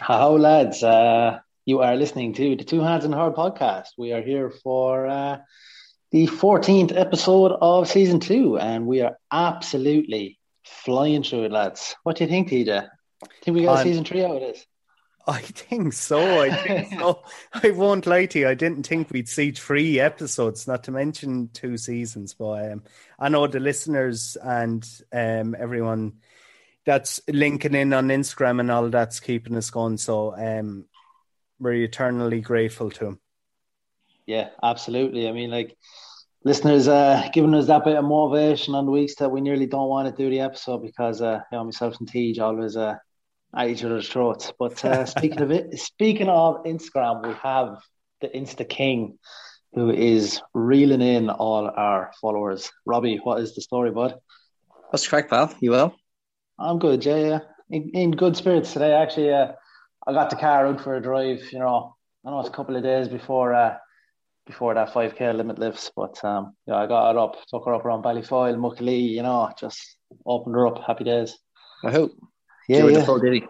Hello, lads. Uh, you are listening to the Two Hands on the Hurl podcast. We are here for uh, the 14th episode of season two, and we are absolutely flying through it, lads. What do you think, TJ? Think we got um, season three out of this? I think so. I think so. I won't lie to you. I didn't think we'd see three episodes, not to mention two seasons. But um, I know the listeners and um, everyone that's linking in on Instagram and all that's keeping us going. So um, we're eternally grateful to him. Yeah, absolutely. I mean, like listeners uh, giving us that bit of motivation on the weeks that we nearly don't want to do the episode because uh, you know myself and Tej always uh, at each other's throats. But uh, speaking of it, speaking of Instagram, we have the Insta King who is reeling in all our followers. Robbie, what is the story, bud? What's the crack, pal? You well? I'm good, yeah, yeah. In, in good spirits today. Actually, uh, I got the car out for a drive. You know, I know it's a couple of days before uh, before that 5k limit lifts, but um, yeah, I got it up, took her up around Ballyfoyle, Muckalee. You know, just opened her up. Happy days. I hope. Yeah, yeah. Full did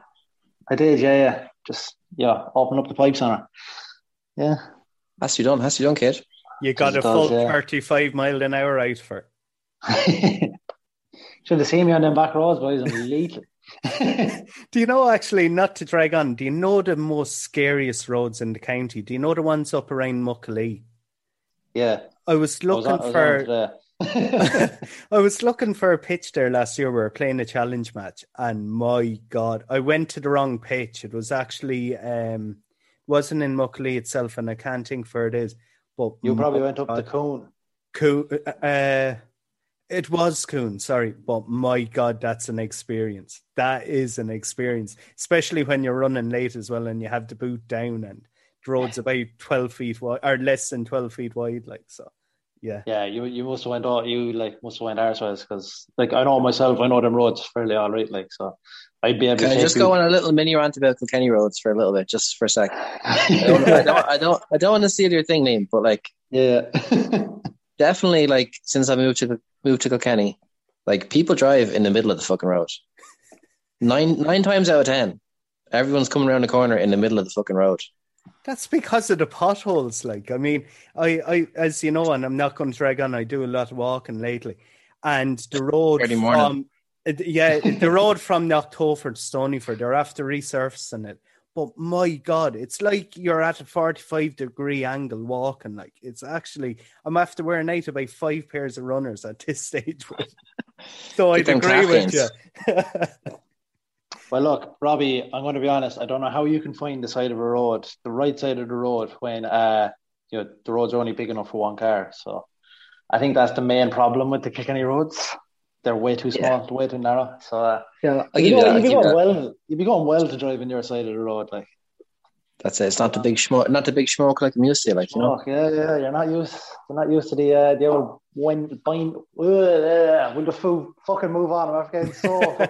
I did, yeah, yeah. Just yeah, open up the pipes on her. Yeah. Has you done? Has you done, kid? You got a full yeah. 35 mile an hour out for. Should have seen me on them back roads, boys. I'm lethal. do you know actually not to drag on? Do you know the most scariest roads in the county? Do you know the ones up around Muckalee? Yeah, I was looking I was on, for. I was looking for a pitch there last year. We were playing a challenge match, and my God, I went to the wrong pitch. It was actually um, wasn't in Muckalee itself, and I can't think where it is. But you probably went up God, the cone. Coon, uh, it was Coon, sorry, but my God, that's an experience. That is an experience, especially when you're running late as well, and you have the boot down, and the road's about twelve feet wide or less than twelve feet wide, like so. Yeah, yeah, you you must have went all you like must have went ourselves because like I know myself, I know them roads fairly all right, like so. I'd be able Can to I just go on a little mini rant about Kilkenny roads for a little bit, just for a sec. I, don't, I, don't, I don't, I don't want to steal your thing, name, but like, yeah, definitely, like since I moved to moved to Kilkenny, like people drive in the middle of the fucking road. Nine nine times out of ten, everyone's coming around the corner in the middle of the fucking road. That's because of the potholes. Like, I mean, I, I, as you know, and I'm not going to drag on. I do a lot of walking lately, and the road from, yeah, the road from Knocktopher to Stoneyford, they're after resurfacing it. But my God, it's like you're at a 45 degree angle walking. Like it's actually, I'm after wearing out about five pairs of runners at this stage. so I agree with you. well, look, Robbie, I'm going to be honest. I don't know how you can find the side of a road, the right side of the road, when uh, you know the roads are only big enough for one car. So I think that's the main problem with the Kilkenny roads they're way too small, yeah. way too narrow. So uh, yeah, you'd be, going, you'd be going well. You'd be going well to drive in your side of the road, like. That's it. It's not the big smoke, not the big smoke like I'm used to, like you know. Yeah, yeah. You're not used. You're not used to the uh, the old wind. Bind. Uh, will the food fucking move on? I'm getting so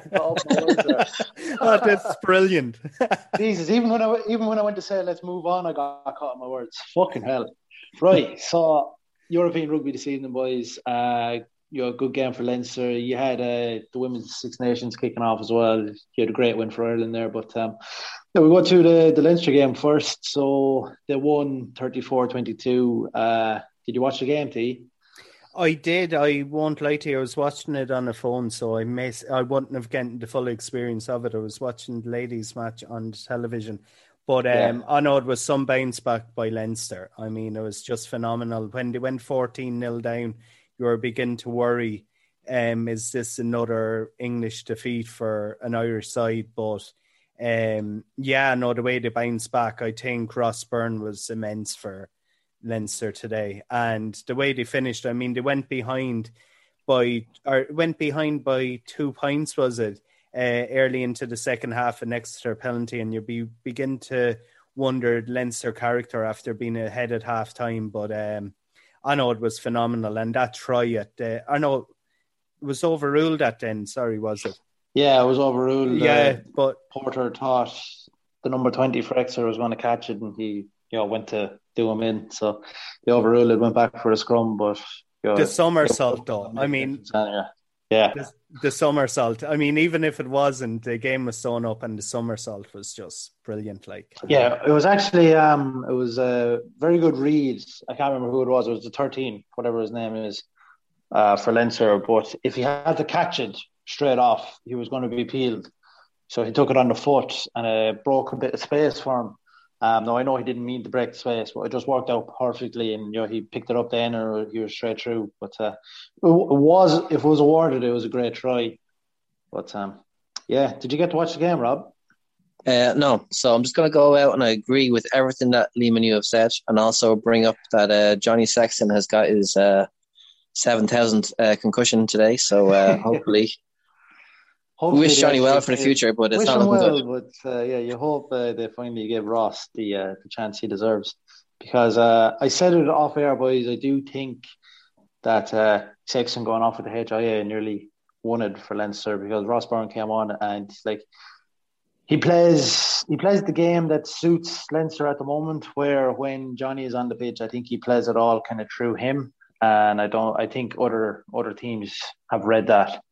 oh, that's brilliant. Jesus, even when I even when I went to say let's move on, I got caught in my words. Fucking hell. Right. So European rugby this evening, boys. Uh, you know, a good game for Leinster. You had uh, the women's Six Nations kicking off as well. You had a great win for Ireland there. But um, yeah, we go to the, the Leinster game first. So they won 34 22. Uh, did you watch the game, T? I did. I won't lie to you. I was watching it on the phone, so I miss. I wouldn't have gotten the full experience of it. I was watching the ladies' match on television, but um, yeah. I know it was some bounce back by Leinster. I mean, it was just phenomenal when they went fourteen 0 down you're beginning to worry um, is this another English defeat for an Irish side? But um, yeah, no, the way they bounce back, I think Ross Byrne was immense for Leinster today. And the way they finished, I mean, they went behind by or went behind by two points, was it? Uh, early into the second half, an extra penalty, and you be begin to wonder Leinster character after being ahead at half time. But um, I know it was phenomenal, and that try at uh, I know it was overruled at then. Sorry, was it? Yeah, it was overruled. Yeah, uh, but Porter thought the number twenty for Exeter was going to catch it, and he you know went to do him in. So they overruled it, went back for a scrum, but you know, the somersault though. I mean, yeah, Yeah, the, the somersault. I mean, even if it wasn't, the game was sewn up, and the somersault was just brilliant. Like, yeah, it was actually um, it was a very good read. I can't remember who it was. It was the thirteen, whatever his name is, uh, for Leinster. But if he had to catch it straight off, he was going to be peeled. So he took it on the foot, and it broke a bit of space for him. Um, no, I know he didn't mean to break the space, but it just worked out perfectly, and you know he picked it up then, or he was straight through. But uh, it was, if it was awarded, it was a great try. But um, yeah, did you get to watch the game, Rob? Uh, no, so I'm just going to go out and I agree with everything that Liam and you have said, and also bring up that uh, Johnny Sexton has got his uh, seven thousand uh, concussion today. So uh, hopefully, we wish Johnny well for the future, but it's not looking well, good. But uh, yeah, you hope uh, they finally give Ross the uh, the chance he deserves. Because uh, I said it off air, boys. I do think that uh, Sexton going off with the HIA nearly won it for Leinster because Ross Byrne came on and like he plays he plays the game that suits Leinster at the moment. Where when Johnny is on the pitch, I think he plays it all kind of through him, and I don't. I think other other teams have read that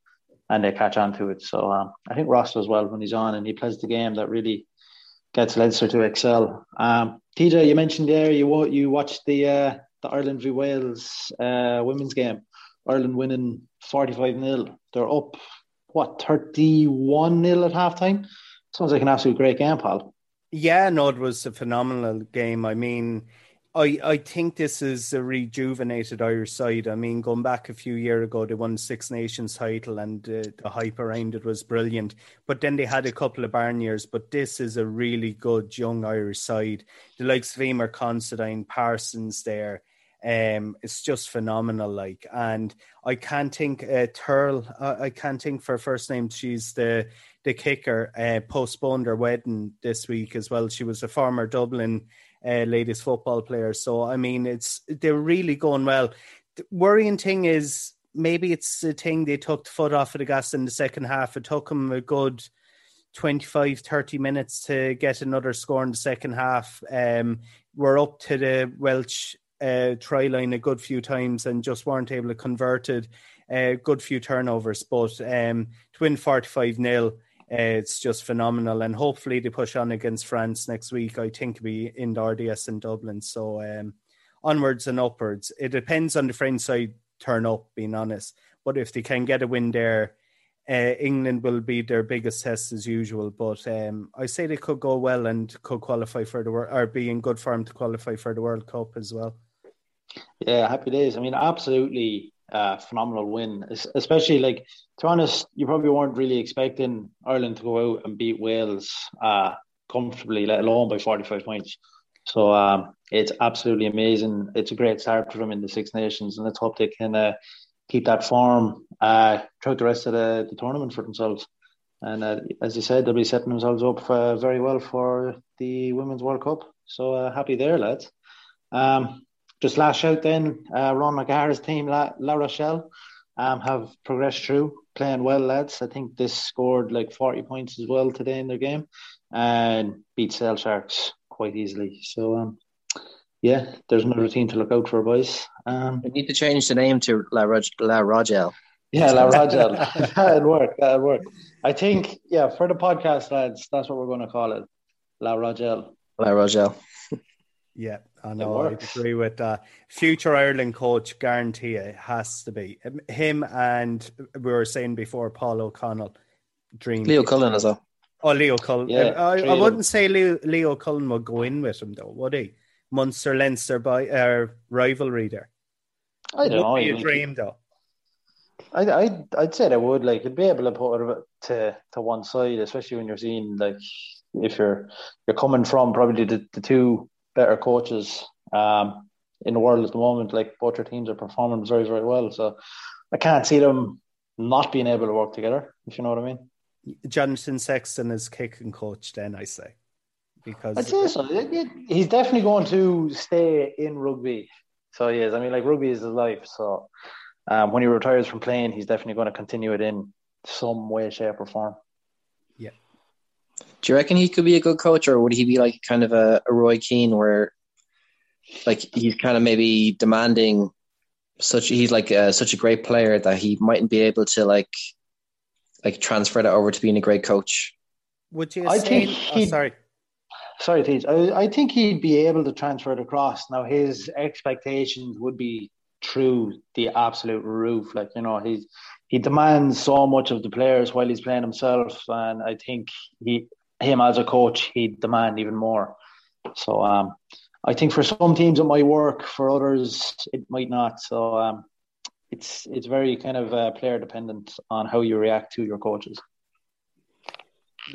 and they catch on to it. So um, I think Ross does well when he's on and he plays the game that really gets Leinster to excel. Um, TJ, you mentioned there you you watched the uh, the Ireland v Wales uh, women's game. Ireland winning forty five 0 They're up what thirty one 0 at halftime. Sounds like an absolute great game, Paul. Yeah, no, it was a phenomenal game. I mean, I, I think this is a rejuvenated Irish side. I mean, going back a few years ago, they won Six Nations title and the hype around it was brilliant. But then they had a couple of barn years. But this is a really good young Irish side. The likes of Eimear Considine, Parsons there. Um, it's just phenomenal. Like, and I can't think uh, Tyrrell. Uh, I can't think for first name. She's the the kicker. Uh, postponed her wedding this week as well. She was a former Dublin uh, ladies football players. So I mean, it's they're really going well. The worrying thing is maybe it's the thing they took the foot off of the gas in the second half. It took them a good 25, 30 minutes to get another score in the second half. Um, we're up to the Welsh uh, try line a good few times and just weren't able to convert it. A uh, good few turnovers, but um, to win 45 0 uh, it's just phenomenal, and hopefully they push on against France next week. I think be in the RDS in Dublin. So um, onwards and upwards. It depends on the French side turn up, being honest. But if they can get a win there, uh, England will be their biggest test as usual. But um, I say they could go well and could qualify for the world or be in good form to qualify for the World Cup as well. Yeah, happy days. I mean, absolutely uh, phenomenal win. Especially like to be honest, you probably weren't really expecting Ireland to go out and beat Wales uh, comfortably, let alone by forty five points. So um, it's absolutely amazing. It's a great start for them in the Six Nations, and let's hope they can uh, keep that form uh, throughout the rest of the, the tournament for themselves. And uh, as you said, they'll be setting themselves up uh, very well for the Women's World Cup. So uh, happy there, lads. Um, just last shout then, uh, Ronan O'Gara's team, La, La Rochelle, um, have progressed through, playing well, lads. I think they scored like 40 points as well today in their game and beat Sale Sharks quite easily. So, um, yeah, there's another team to look out for, boys. Um, we need to change the name to La, Rog- La Rogel. Yeah, La Rogel. that'd work. That'd work. I think, yeah, for the podcast, lads, that's what we're going to call it. La Rogel. La Rogel. Yeah. I know. I agree with that. Future Ireland coach, guarantee it has to be him. And we were saying before, Paul O'Connell, dream. Leo Cullen as well. Oh, Leo Cullen. Yeah, I, I wouldn't say Leo, Leo Cullen would go in with him though, would he? Munster Leinster by uh, rivalry there. I don't know. Be a dream though. I I I'd say they would like you'd be able to put it to to one side, especially when you're seeing like if you're you're coming from probably the, the two better coaches um, in the world at the moment. Like both your teams are performing very, very well. So I can't see them not being able to work together, if you know what I mean. Jonathan Sexton is kicking coach, then I say. Because I'd say so. He's definitely going to stay in rugby. So he is. I mean, like rugby is his life. So um, when he retires from playing, he's definitely going to continue it in some way, shape, or form. Do you reckon he could be a good coach, or would he be like kind of a, a Roy Keane, where like he's kind of maybe demanding such he's like uh, such a great player that he mightn't be able to like like transfer that over to being a great coach. Would you? I say, think oh, sorry. Sorry, Teach. I, I think he'd be able to transfer it across. Now his expectations would be through the absolute roof. Like you know, he's he demands so much of the players while he's playing himself, and I think he him as a coach he'd demand even more. So um, I think for some teams it might work, for others it might not. So um, it's it's very kind of uh, player dependent on how you react to your coaches.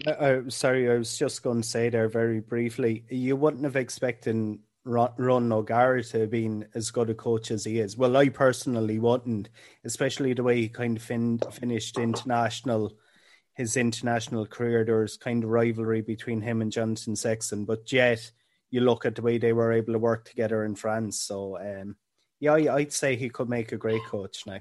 Uh, uh, sorry, I was just going to say there very briefly. You wouldn't have expected Ron, Ron O'Gara to have been as good a coach as he is. Well, I personally wouldn't, especially the way he kind of fin- finished international his international career. There was kind of rivalry between him and Jonathan Sexton, but yet you look at the way they were able to work together in France. So, um, yeah, I- I'd say he could make a great coach now.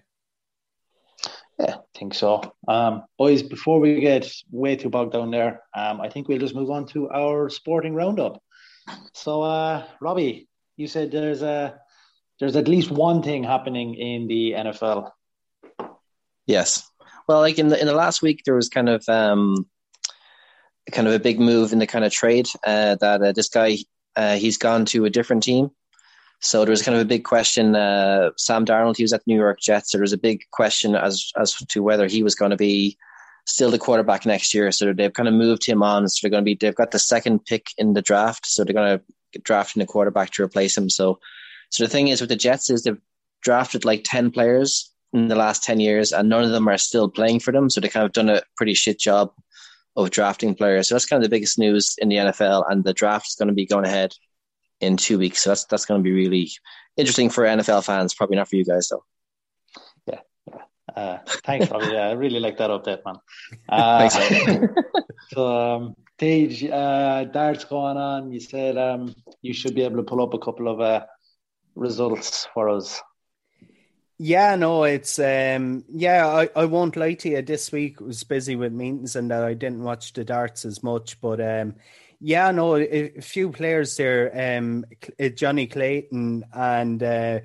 Yeah, I think so. Um, boys, before we get way too bogged down there, um, I think we'll just move on to our sporting roundup. So, uh, Robbie, you said there's a there's at least one thing happening in the NFL. Yes. Well, like in the in the last week, there was kind of um, kind of a big move in the kind of trade uh, that uh, this guy uh, he's gone to a different team. So there was kind of a big question. Uh, Sam Darnold, he was at the New York Jets. So there was a big question as as to whether he was going to be still the quarterback next year. So they've kind of moved him on. So they're going to be they've got the second pick in the draft. So they're going to draft in a quarterback to replace him. So so the thing is with the Jets is they've drafted like ten players in the last ten years, and none of them are still playing for them. So they kind of done a pretty shit job of drafting players. So that's kind of the biggest news in the NFL, and the draft is going to be going ahead in two weeks. So that's that's going to be really interesting for NFL fans. Probably not for you guys though. Uh, thanks, Robbie. Yeah, I really like that update, man. Uh, Thanks, so, um, Tage, uh, darts going on. You said um, you should be able to pull up a couple of uh, results for us. Yeah, no, it's um yeah, I, I won't lie to you. This week was busy with meetings and that I didn't watch the darts as much, but um yeah, no, a, a few players there. Um, Johnny Clayton and uh,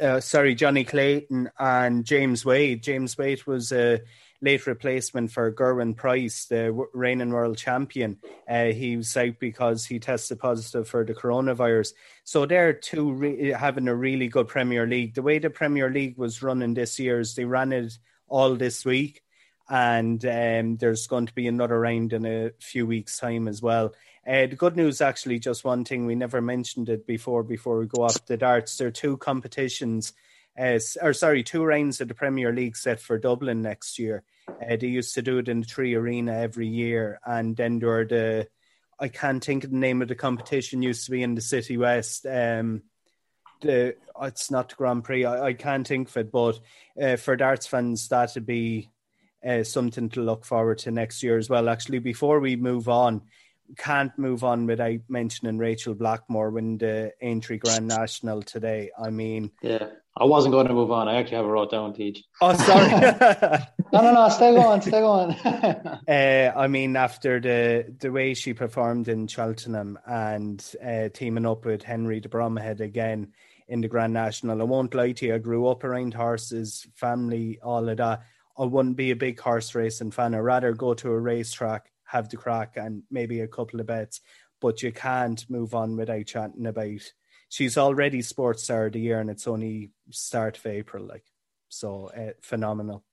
uh, sorry, Johnny Clayton and James Wade. James Wade was a late replacement for Gerwyn Price, the reigning world champion. Uh, he was out because he tested positive for the coronavirus. So they're two re- having a really good Premier League. The way the Premier League was running this year is they ran it all this week. And um, there's going to be another round in a few weeks' time as well. Uh, the good news, actually, just one thing we never mentioned it before. Before we go off the darts, there are two competitions, uh, or sorry, two rounds of the Premier League set for Dublin next year. Uh, they used to do it in the 3Arena every year, and then there the I can't think of the name of the competition. Used to be in the City West. Um, the it's not the Grand Prix. I, I can't think of it, but uh, for darts fans, that'd be uh, something to look forward to next year as well. Actually, before we move on, can't move on without mentioning Rachel Blackmore winning the Aintree Grand National today. I mean, yeah, I wasn't going to move on. I actually have it wrote down, Teach. Oh, sorry. no, no, no. Stay going. Stay going. uh, I mean, after the the way she performed in Cheltenham and uh, teaming up with Henry de Bromhead again in the Grand National, I won't lie to you. I grew up around horses, family, all of that. I wouldn't be a big horse racing fan. I'd rather go to a racetrack, have the crack, and maybe a couple of bets. But you can't move on without chatting about. She's already sports star of the year, and it's only start of April. Like so, uh, phenomenal.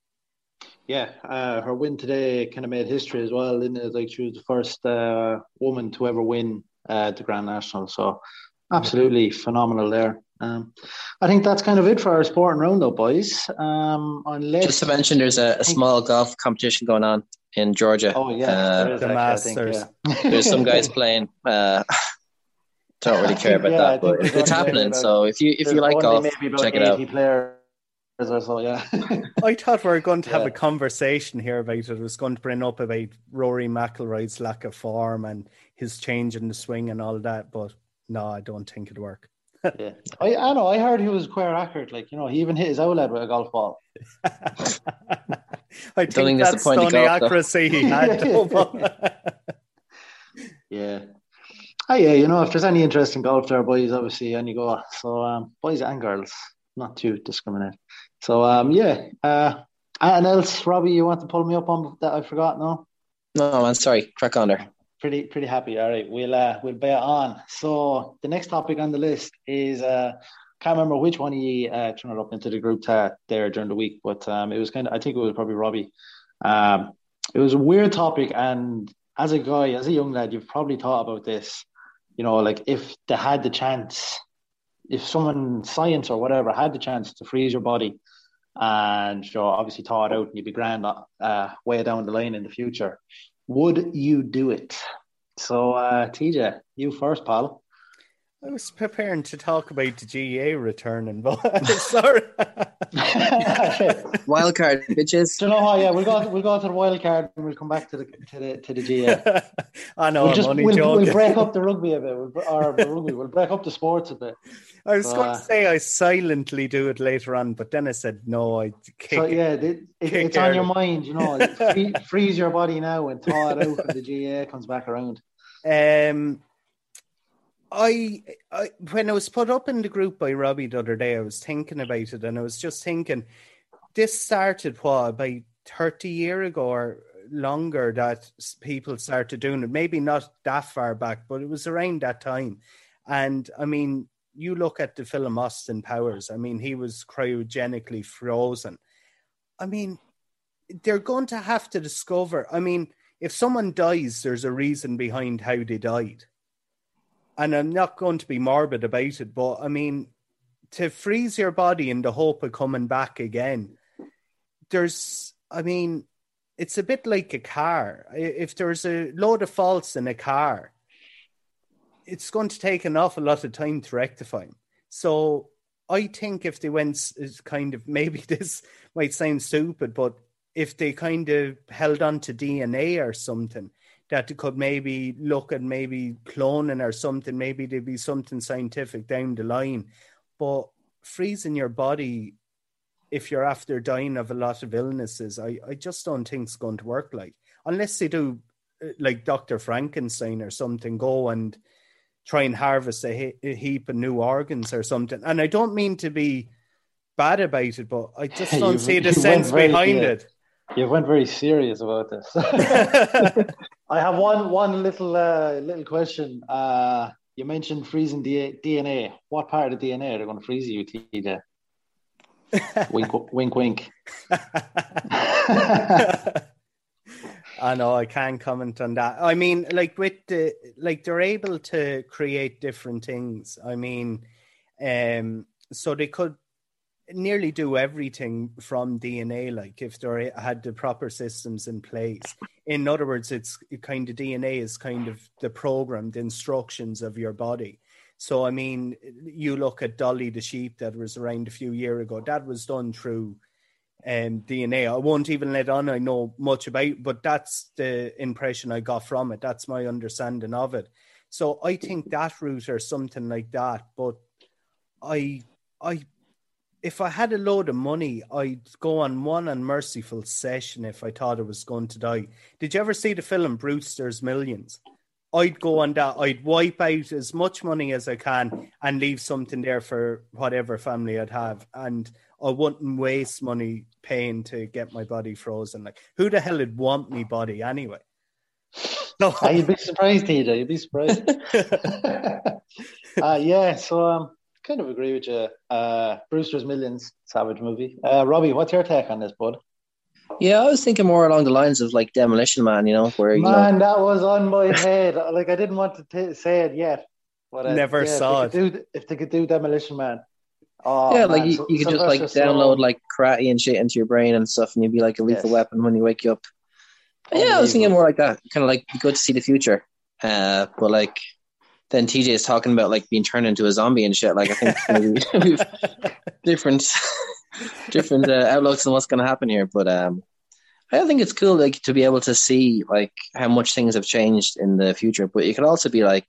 Yeah, uh, her win today kind of made history as well. Didn't it? Like she was the first uh, woman to ever win uh, the Grand National. So absolutely phenomenal there. Um, I think that's kind of it for our sporting round, though, boys. Um, unless Just to mention, there's a, a small golf competition going on in Georgia. Oh yeah, Uh, there is the actually, Masters. think, yeah. there's some guys playing. Uh, don't really care about Yeah, that, but it's, there's it's only happening. about- So if you if you like golf, maybe about check it out. 80 players or so. Yeah. I thought we were going to have Yeah. a conversation here about it. I was going to bring up about Rory McIlroy's lack of form and his change in the swing and all that, but no, I don't think it'd work. yeah. I, I know. I heard he was quite accurate. Like you know, he even hit his outlet with a golf ball. I think think that's that's the the point of only golf, though. accuracy he had. Yeah. Oh yeah, you know, if there's any interest in golf there, boys, obviously, and you go. So, um, boys and girls, not too discriminate. So um, yeah. Uh, anything else, Robbie? You want to pull me up on that? I forgot. No. No, man. Sorry. Crack on there. Pretty pretty happy. All right, we'll uh, we'll bear on. So the next topic on the list is uh, can't remember which one he uh, turned up into the group chat there during the week, but um, it was kind of I think it was probably Robbie. Um, it was a weird topic, and as a guy, as a young lad, you've probably thought about this. You know, like if they had the chance, if someone, science or whatever, had the chance to freeze your body, and know, obviously thaw it out, and you'd be grand uh, way down the line in the future, would you do it? So, uh, TJ, you first, pal. I was preparing to talk about the GAA returning, but sorry. wild card, bitches. Do you know how? Yeah, we'll go. We'll go to the wild card, and we'll come back to the to the to the GAA. I know. We'll, just, we'll, we'll, break up the rugby a bit, we'll, or the rugby. We'll break up the sports a bit. I was so, going to uh, say I silently do it later on, but then I said no. I kick. So yeah, it, it, it's on your mind. You know, free, freeze your body now and thaw it out when the GAA comes back around. Um I, I when I was put up in the group by Robbie the other day, I was thinking about it, and I was just thinking, this started what about thirty year ago or longer that people started doing it. Maybe not that far back, but it was around that time. And I mean, you look at the film Austin Powers. I mean, he was cryogenically frozen. I mean, they're going to have to discover. I mean, if someone dies, there's a reason behind how they died and I'm not going to be morbid about it, but I mean, to freeze your body in the hope of coming back again, there's, I mean, it's a bit like a car. If there's a load of faults in a car, it's going to take an awful lot of time to rectify them. So I think if they went kind of maybe this might sound stupid, but if they kind of held on to DNA or something, that they could maybe look at maybe cloning or something. Maybe there'd be something scientific down the line. But freezing your body if you're after dying of a lot of illnesses, I, I just don't think it's going to work like unless they do uh, like Dr. Frankenstein or something, go and try and harvest a, he- a heap of new organs or something. And I don't mean to be bad about it, but I just don't see the sense behind it. You went very serious about this. I have one one little uh, little question. Uh, you mentioned freezing D- DNA. What part of the DNA are they going to freeze you, TJ? wink, wink, wink. I know I can't comment on that. I mean, like with the like they're able to create different things. I mean, um, so they could nearly do everything from DNA, like if they had the proper systems in place. In other words, it's kind of DNA is kind of the programmed instructions of your body. So, I mean, you look at Dolly the sheep that was around a few years ago, that was done through um, DNA. I won't even let on I know much about, but that's the impression I got from it. That's my understanding of it. So I think that route or something like that. But I I if I had a load of money, I'd go on one unmerciful session if I thought I was going to die. Did you ever see the film Brewster's Millions? I'd go on that. I'd wipe out as much money as I can and leave something there for whatever family I'd have. And I wouldn't waste money paying to get my body frozen. Like, who the hell would want me body anyway? No, ah, you'd be surprised, TJ. You'd be surprised. uh, yeah. So, um, kind of agree with you. Uh, Brewster's Millions, savage movie. Uh, Robbie, what's your take on this, bud? Yeah, I was thinking more along the lines of like Demolition Man, you know, where man, know... that was on my head. like I didn't want to t- say it yet, but uh, never yeah, saw if it. Do, if they could do Demolition Man, oh, yeah, man. like you, you could just like download like karate and shit into your brain and stuff, and you'd be like a lethal yes. weapon when you wake you up. yeah, I was thinking more like that. Kind of like good to see the future, uh, but like then TJ is talking about like being turned into a zombie and shit. Like I think different different uh, outlooks on what's to happen here, but um, I think it's cool like to be able to see like how much things have changed in the future. But it could also be like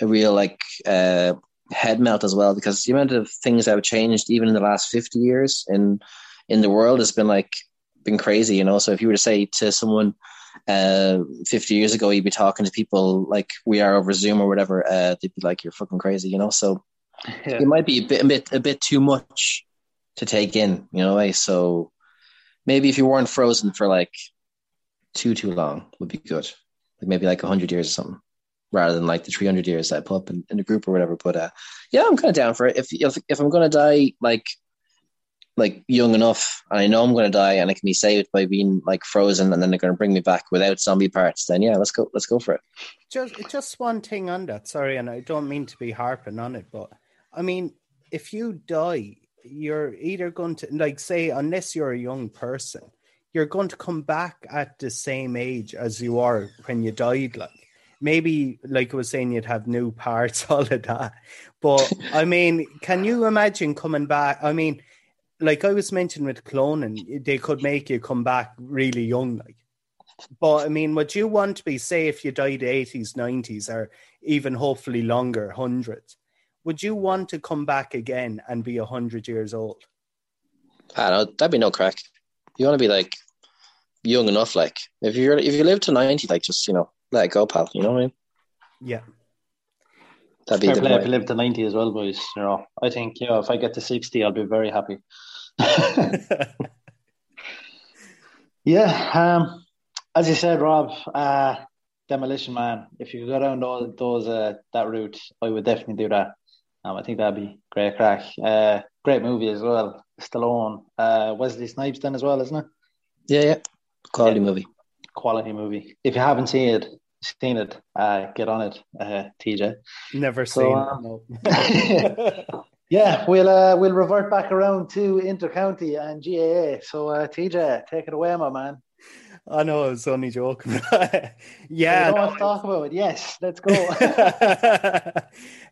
a real like uh, head melt as well because the amount of things that have changed even in the last fifty years in in the world has been like been crazy. You know, so if you were to say to someone uh, 50 years ago, you'd be talking to people like we are over Zoom or whatever. Uh, they'd be like, "You're fucking crazy," you know. So yeah. it might be a bit, a bit, a bit too much to take in, you know. So maybe if you weren't frozen for like too too long, would be good. Like maybe like hundred years or something, rather than like the three hundred years that I put up in, in the group or whatever. But uh, yeah, I'm kind of down for it. If if if I'm gonna die like like young enough and I know I'm to die and I can be saved by being like frozen and then they're to bring me back without zombie parts, then yeah, let's go. Let's go for it. Just, just one thing on that. Sorry, and I don't mean to be harping on it, but I mean, if you die, you're either going to like say, unless you're a young person, you're going to come back at the same age as you are when you died. Like maybe, like I was saying, you'd have new parts, all of that. But I mean, can you imagine coming back? I mean like I was mentioning with cloning, they could make you come back really young, like. But I mean, would you want to be, say, if you died eighties, nineties, or even hopefully longer, hundreds? Would you want to come back again and be hundred years old? I don't know. That'd be no crack. You want to be like young enough, like if you're if you live to ninety, like just you know let it go, pal. You know what I mean? Yeah. That'd be Fair play if you live to ninety as well, boys. You know, I think you know if I get to sixty, I'll be very happy. yeah, um, as you said, Rob, uh, Demolition Man. If you go down those, those uh, that route, I would definitely do that. Um, I think that'd be great crack. Uh, great movie as well. Stallone, uh, Wesley Snipes, then as well, isn't it? Yeah, yeah. Quality yeah. movie. Quality movie. If you haven't seen it, seen it, uh, get on it, uh, TJ. Never so, seen um, it. No. Yeah, we'll uh, we'll revert back around to intercounty and GAA. So uh, TJ, take it away, my man. I know I was only joking. yeah, no, talk about it. Yes, let's go. uh,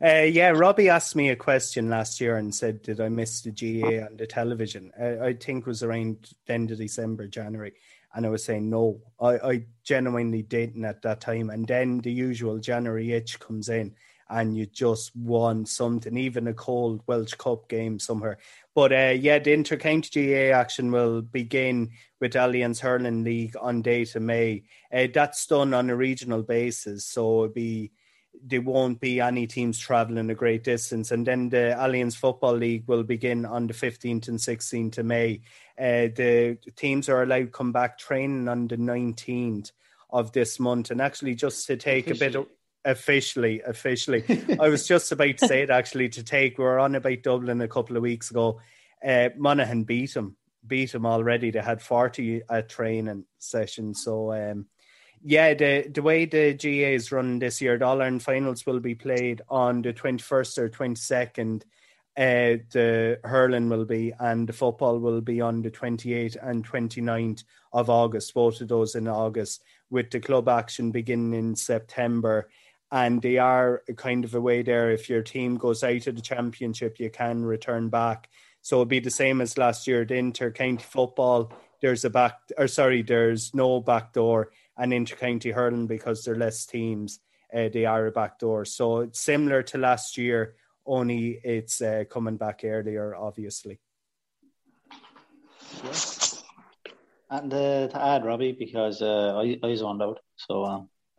yeah, Robbie asked me a question last year and said, "Did I miss the GAA on the television?" Uh, I think it was around the end of December, January, and I was saying no. I, I genuinely didn't at that time. And then the usual January itch comes in, and you just won something, even a cold Walsh Cup game somewhere. But uh, yeah, the Intercounty GAA action will begin with Allianz Hurling League on date of May. Uh, that's done on a regional basis, so it'll be there won't be any teams traveling a great distance. And then the Allianz Football League will begin on the 15th and 16th of May. Uh, the teams are allowed to come back training on the 19th of this month. And actually, just to take a bit of officially, officially. I was just about to say it actually to take. We were on about Dublin a couple of weeks ago. Uh, Monaghan beat him, beat him already. They had 40 a training session. So, um, yeah, the the way the GAA is run this year, the All Ireland finals will be played on the 21st or 22nd. Uh, the hurling will be and the football will be on the 28th and 29th of August, both of those in August, with the club action beginning in September and they are kind of a way there. If your team goes out of the championship, you can return back. So it'll be the same as last year. The inter county football, there's a back, or sorry, there's no back door, and inter county hurling because there are less teams, uh, they are a back door. So it's similar to last year, only it's uh, coming back earlier, obviously. Yeah. And uh, to add, Robbie, because uh, I I zoned out, so um,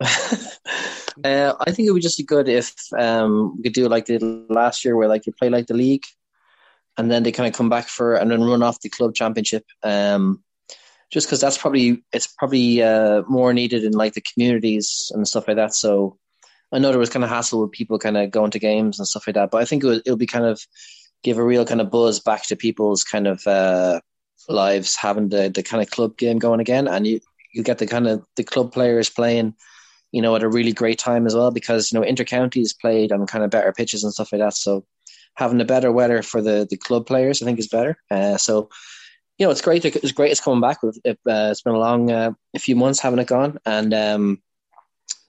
uh, I think it would just be good if um, we could do like the last year, where like you play like the league, and then they kind of come back for and then run off the club championship. Um, just because that's probably it's probably uh, more needed in like the communities and stuff like that. So I know there was kind of hassle with people kind of going to games and stuff like that, but I think it would, it'll be kind of give a real kind of buzz back to people's kind of uh, lives having the the kind of club game going again, and you you get the kind of the club players playing you know, at a really great time as well because, you know, intercounties played on kind of better pitches and stuff like that. So having the better weather for the, the club players, I think is better. Uh, so, you know, it's great. It's great. It's coming back. It, uh, it's been a long, uh, a few months having it gone. And, um,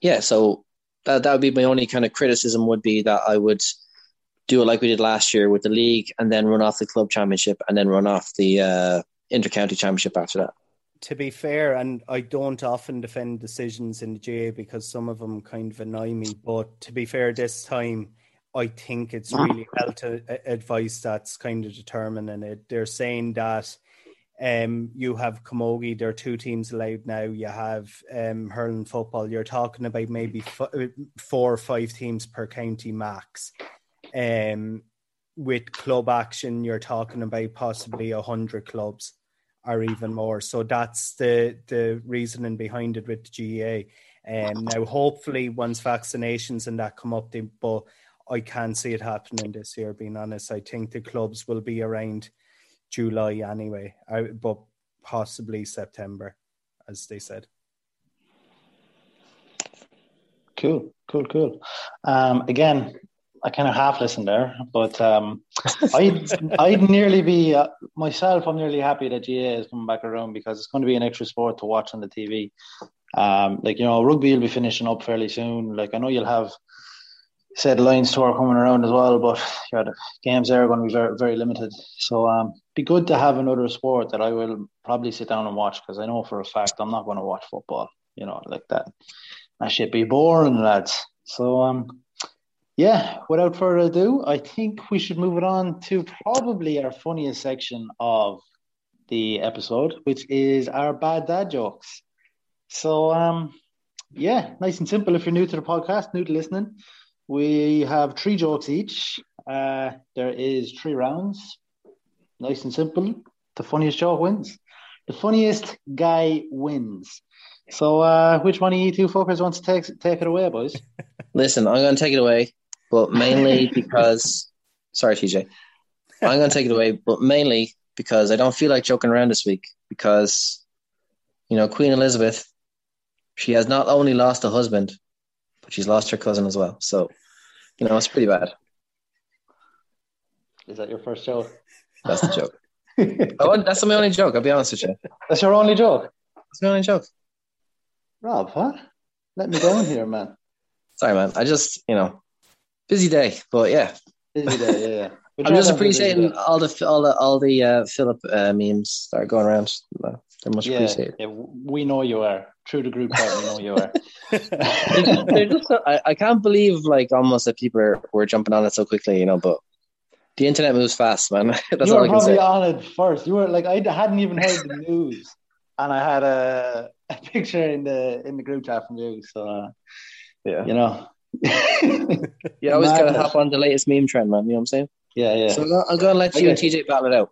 yeah, so that, that would be my only kind of criticism would be that I would do it like we did last year with the league and then run off the club championship and then run off the, uh, intercounty championship after that to be fair, and I don't often defend decisions in the GAA because some of them kind of annoy me. But to be fair, this time I think it's really well to advice that's kind of determining it. They're saying that um, you have Camogie, there are two teams allowed now. You have um, hurling football. You're talking about maybe f- four or five teams per county max. Um, with club action, you're talking about possibly a hundred clubs or even more. So that's the the reasoning behind it with the GAA. Um, now, hopefully, once vaccinations and that come up, they, but I can't see it happening this year. Being honest, I think the clubs will be around July anyway, I, but possibly September, as they said. Cool, cool, cool. Um, again, I kind of half listened there, but um, I'd, I'd nearly be uh, myself. I'm nearly happy that GAA is coming back around because it's going to be an extra sport to watch on the TV. Um, like you know, rugby will be finishing up fairly soon. Like I know you'll have said Lions tour coming around as well, but yeah, the games there are going to be very very limited. So um, be good to have another sport that I will probably sit down and watch because I know for a fact I'm not going to watch football. You know, like that. That should be boring, lads. So um, yeah, without further ado, I think we should move it on to probably our funniest section of the episode, which is our bad dad jokes. So, um, yeah, nice and simple. If you're new to the podcast, new to listening, we have three jokes each. Uh, there is three rounds. Nice and simple. The funniest joke wins. The funniest guy wins. So, uh, which one of you two fuckers wants to take take it away, boys? Listen, I'm going to take it away but mainly because sorry, TJ, I'm going to take it away, but mainly because I don't feel like joking around this week because you know Queen Elizabeth, she has not only lost a husband, but she's lost her cousin as well. So you know it's pretty bad. Is that your first joke? That's the joke. oh, that's my only joke. I'll be honest with you. That's your only joke. That's my only joke. Rob, what? Let me go in here, man. Sorry, man. I just, you know, busy day, but yeah, busy day. Yeah, yeah. I'm just appreciating all the all the all the uh, Philip uh, memes that are going around. They're much yeah, appreciated. Yeah, we know you are through the group chat. We know you are. they're just, I, I can't believe like almost that people are, were jumping on it so quickly, you know. But the internet moves fast, man. That's you were all I can probably say. on it first. You were like I hadn't even heard the news, and I had a, a picture in the in the group chat from you. So uh, Yeah, you know, you always gotta hop on the latest meme trend, man. You know what I'm saying? Yeah, yeah. So I'm gonna, let you and Okay. TJ battle it out.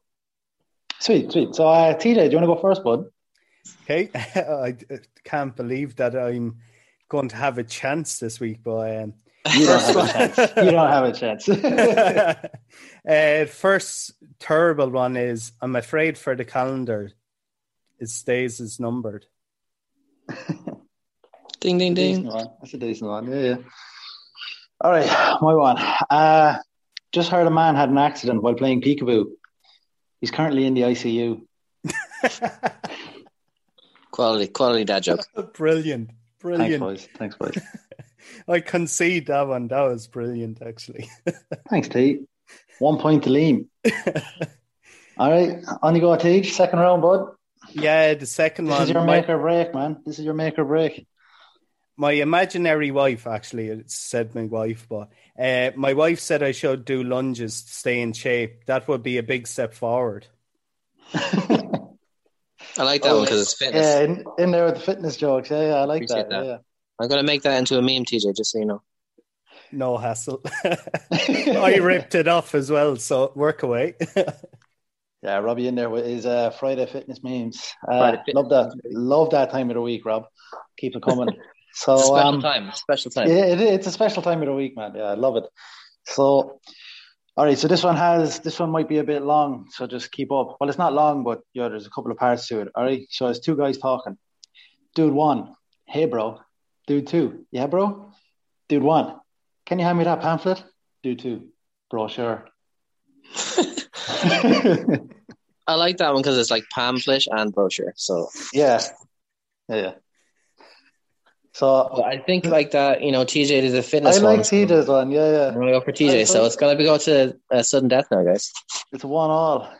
Sweet, sweet. So, uh, TJ, do you want to go first, bud? Okay, I can't believe that I'm going to have a chance this week, but um, You don't have a chance. You don't have a chance. uh, first terrible one is I'm afraid for the calendar, it stays as numbered. Ding ding decent ding. one. That's a decent one. Yeah, yeah. All right, my one. Uh, just heard a man had an accident while playing peekaboo. He's currently in the ICU. Quality, quality dad joke. brilliant, brilliant. Thanks, brilliant. boys. Thanks, boys. I concede that one. That was brilliant, actually. Thanks, T. One point to Liam. All right, on you go, T. Second round, bud. yeah, the second This one. is your my- make or break, man. This is your make or break. My imaginary wife actually it said my wife but uh, my wife said i should do lunges to stay in shape that would be a big step forward I like that one because it's fitness. Yeah, in, in there with the fitness jokes. Yeah, yeah, I like Appreciate that. that. I'm gonna make that into a meme, TJ. Just so you know. no hassle Yeah. i ripped it off as well so work away Yeah, Robbie in there with his uh, Friday fitness memes. Uh, Friday fitness love that. Love that time of the week, Rob. Keep it coming. So special um, time. Special time. yeah, it, it's a special time of the week, man. Yeah, I love it. So, all right. So this one has this one might be a bit long. So just keep up. Well, it's not long, but yeah, there's a couple of parts to it. All right. So it's two guys talking. Dude one, hey bro. Dude two, yeah bro. Dude one, can you hand me that pamphlet? Dude two, bro, sure. I like that one because it's like pamphlet and brochure. So Yeah. Yeah. Yeah. So but I think like that, you know, TJ did the fitness I like one. so Tita's one. Yeah, I'm yeah. gonna go for TJ. So it's gonna be go to uh, sudden death now, guys. It's one all.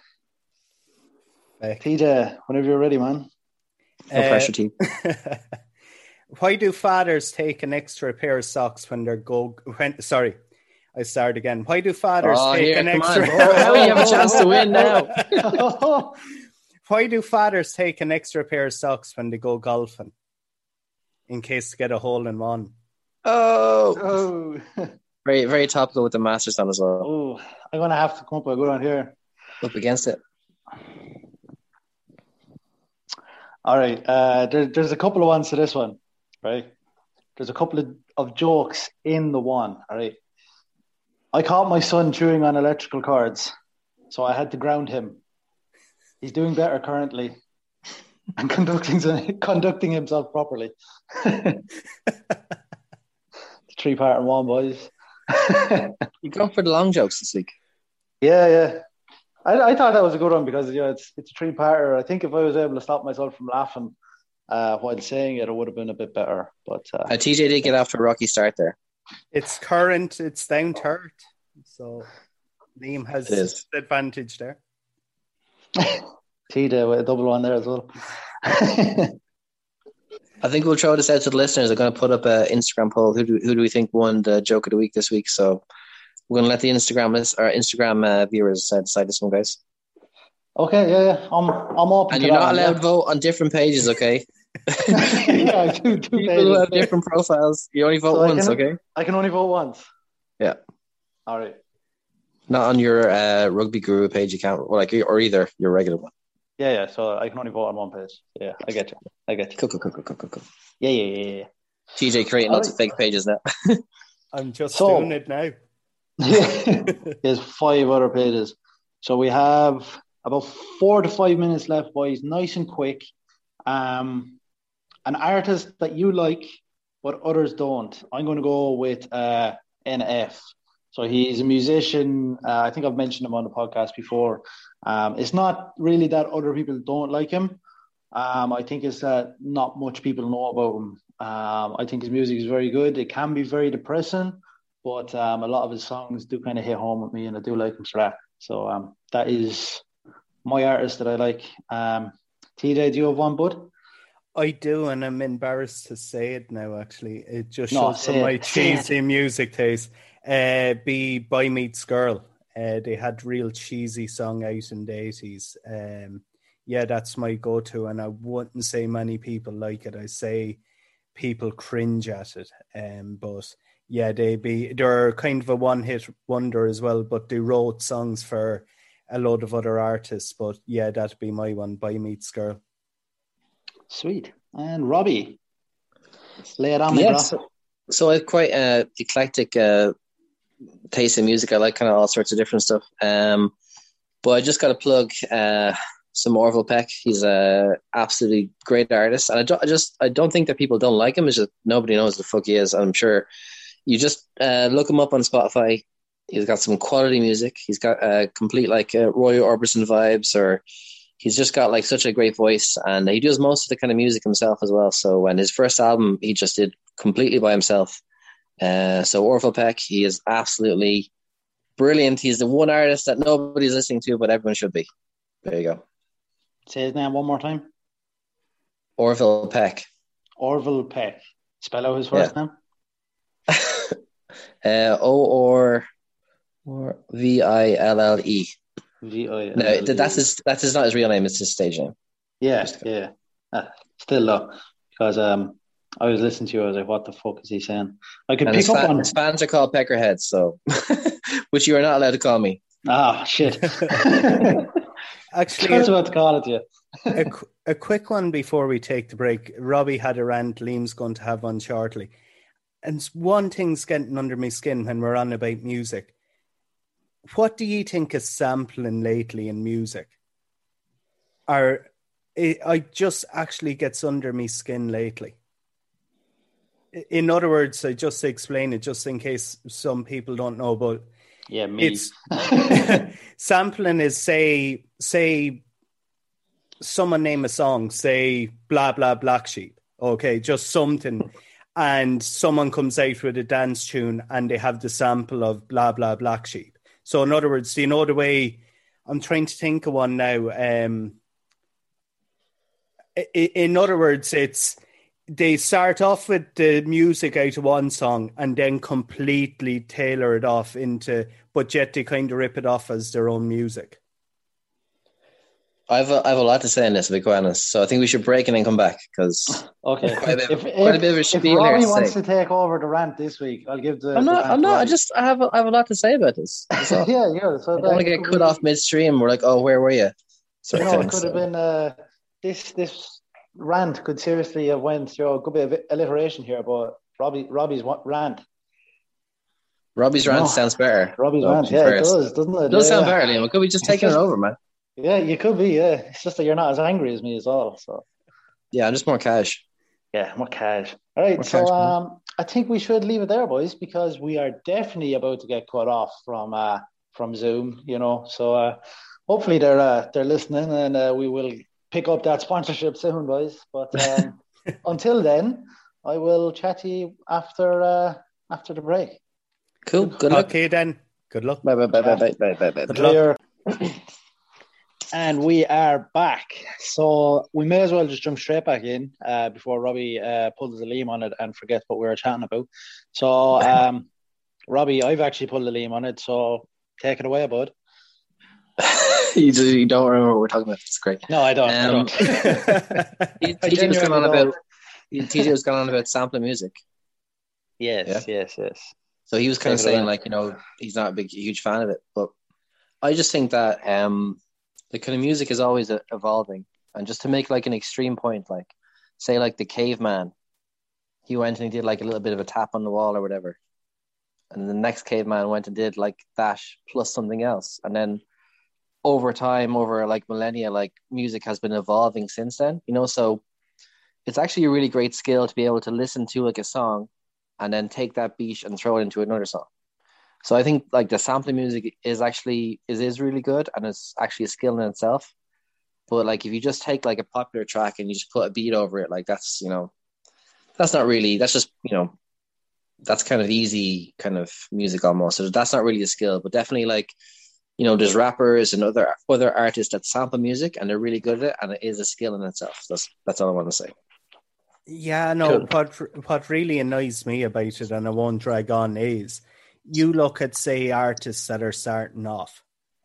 Heck. TJ, whenever you're ready, man. No Uh, pressure, T. why do fathers take an extra pair of socks when they're go when sorry i start again why do fathers Oh, take here, an extra on. Now you have a chance to win now. Why do fathers take an extra pair of socks when they go golfing? In case to get a hole in one. Oh, oh. Very, very topical with the Masters on as well. Oh, I'm gonna have to come up with a good one here. Up against it. All right. Uh, there, there's a couple of ones to this one, right? There's a couple of, of jokes in the one. All right. I caught my son chewing on electrical cords, so I had to ground him. He's doing better currently and conducting conducting himself properly. Three part and one, boys. you go for the long jokes this week. Yeah, yeah. I, I thought that was a good one because you know it's it's a three parter. I think if I was able to stop myself from laughing uh, while saying it, it would have been a bit better. But uh, uh, TJ did get off to a rocky start there. It's current. It's down third, so Liam has advantage there. TJ with a double one there as well. I think we'll throw this out to the listeners. I'm going to put up an Instagram poll. Who do, who do we think won the joke of the week this week? So we're going to let the Instagram list, or Instagram uh, viewers uh, decide this one, guys. Okay, yeah, yeah. I'm I'm open. And you're not allowed to vote on different pages, okay? yeah, two, two People who have different profiles. You only vote so once, I can, okay? I can only vote once. Yeah. All right. Not on your uh, rugby guru page account, or like, or either your regular one. Yeah, yeah. So I can only vote on one page. Yeah, I get you. I get you. Cool, cool, cool, cool, cool, cool. Yeah, yeah, yeah, yeah. TJ creating lots of fake pages now. I'm just so, doing it now. There's five other pages. So we have about four to five minutes left, boys. Nice and quick. Um, an artist that you like, but others don't. I'm going to go with uh, NF. So he's a musician. Uh, I think I've mentioned him on the podcast before. Um, it's not really that other people don't like him. Um, I think it's that not much people know about him. Um, I think his music is very good. It can be very depressing, but um, a lot of his songs do kind of hit home with me, and I do like him for that. So um, that is my artist that I like. Um, TJ, do you have one, bud? I do, and I'm embarrassed to say it now. Actually, it just shows no, my cheesy music taste. Uh, be Boy Meets Girl. Uh, they had real cheesy song out in the eighties. Um, yeah, that's my go-to, and I wouldn't say many people like it. I say people cringe at it. Um, but yeah, they be they're kind of a one-hit wonder as well. But they wrote songs for a load of other artists. But yeah, that'd be my one. Boy Meets Girl. Sweet. And Robbie, lay it on me, yes. So, so I've quite uh, eclectic uh, taste in music. I like kind of all sorts of different stuff. Um, but I just got to plug uh, some Orville Peck. He's a absolutely great artist, and I, don't, I just I don't think that people don't like him. It's just nobody knows the fuck he is. I'm sure you just uh, look him up on Spotify. He's got some quality music. He's got a uh, complete like uh, Roy Orbison vibes, or he's just got like such a great voice, and he does most of the kind of music himself as well. So, when his first album, he just did completely by himself uh, so Orville Peck, he is absolutely brilliant. He's the one artist that nobody's listening to, but everyone should be. There you go. Say his name one more time. Orville Peck. Orville Peck. Spell out his first yeah. name. uh, O or or V I L L E. V I L L E. No, that's his. That's his, not his real name. It's his stage name. Yeah, yeah. Uh, still though, because um, I was listening to you. I was like, "What the fuck is he saying?" I could and pick up fan, on. His fans are called Peckerheads, so which you are not allowed to call me. Ah, shit. Actually, I was about to call it you. a, a quick one before we take the break. Robbie had a rant. Liam's going to have one shortly, and one thing's getting under my skin when we're on about music. What do you think is sampling lately in music? Are it, I just actually gets under my skin lately in other words, I just to explain it, just in case some people don't know, but yeah, me. It's sampling is say say someone name a song, say blah blah black sheep. Okay, just something. And someone comes out with a dance tune and they have the sample of blah blah black sheep. So in other words, do you know the way I'm trying to think of one now? Um in other words, it's they start off with the music out of one song and then completely tailor it off into, but yet they kind of rip it off as their own music. I have a, I have a lot to say on this, to be quite honest. So I think we should break and then come back because Okay. quite a bit, If, quite if, a bit of a if spiel here Robbie to wants to take over the rant this week, I'll give the. I'm not. rant I'm not. I just. I have. A, I have a lot to say about this. That's all. yeah, yeah. So I don't want to get cut off midstream. We're like, oh, where were you? You know, it could so. have been uh, this this rant could seriously have went through a good bit of alliteration here, but Robbie Robbie's rant, Robbie's rant No. sounds better. Robbie's rant, yeah, it does, doesn't it? It does yeah, sound yeah. better, Liam. Could we just taking it over, man? Yeah, you could be. Yeah, it's just that you're not as angry as me as well. So Yeah, I'm just more cash. yeah, more cash. All right, More so cash, um, I think we should leave it there, boys, because we are definitely about to get cut off from uh from Zoom. You know, so uh, hopefully they're uh, they're listening, and uh, we will pick up that sponsorship soon, boys. But um, until then, I will chat to you after uh, after the break. Cool. Good luck. Okay, then. Good luck. Bye bye bye bye bye bye bye. bye. Good luck. And we are back. So we may as well just jump straight back in uh, before Robbie uh, pulls the leam on it and forgets what we were chatting about. So, um, Robbie, I've actually pulled the leam on it. So take it away, bud. you, do, you don't remember what we're talking about. It's great. No, I don't. I Um, don't. TJ was going on genuinely about. TJ was going on about sampling music. yes, yes, yes. So he was kind of Take it saying like, you know, he's not a big, huge fan of it, but I just think that um, the kind of music is always uh, evolving, and just to make like an extreme point, like say like the caveman, he went and he did like a little bit of a tap on the wall or whatever, and the next caveman went and did like that plus something else, and then over time, over like millennia, like music has been evolving since then, you know, so it's actually a really great skill to be able to listen to like a song and then take that beat and throw it into another song. So I think like the sampling music is actually is is really good and it's actually a skill in itself. But like if you just take like a popular track and you just put a beat over it, like that's you know that's not really that's just you know that's kind of easy kind of music almost. So that's not really a skill, but definitely like you know there's rappers and other other artists that sample music and they're really good at it and it is a skill in itself. That's that's all I want to say. Yeah, no. Cool. What what really annoys me about it, and I won't drag on, is you look at say artists that are starting off,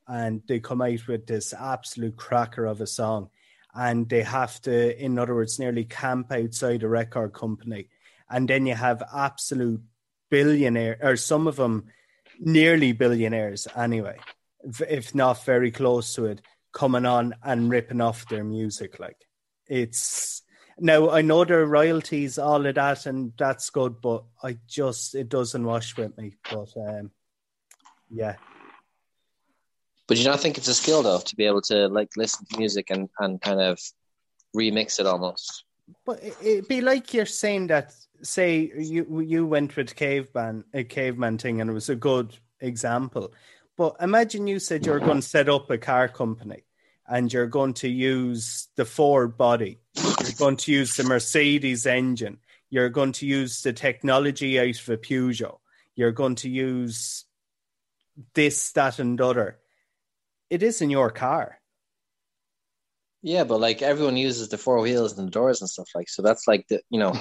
and they come out with this absolute cracker of a song, and they have to, in other words, nearly camp outside a record company, and then you have absolute billionaire, or some of them nearly billionaires anyway, if- not very close to it, coming on and ripping off their music. Like it's now I know there are royalties, all of that, and that's good, but I just it doesn't wash with me. But um, yeah, But you not think it's a skill though to be able to like listen to music and, and kind of remix it almost. but it- it'd be like you're saying that. Say you you went with caveman a caveman thing, and it was a good example. But imagine you said you're going to set up a car company, and you're going to use the Ford body, you're going to use the Mercedes engine, you're going to use the technology out of a Peugeot, you're going to use this, that, and other. It is in your car. Yeah, but like everyone uses the four wheels and the doors and stuff like so. That's like the you know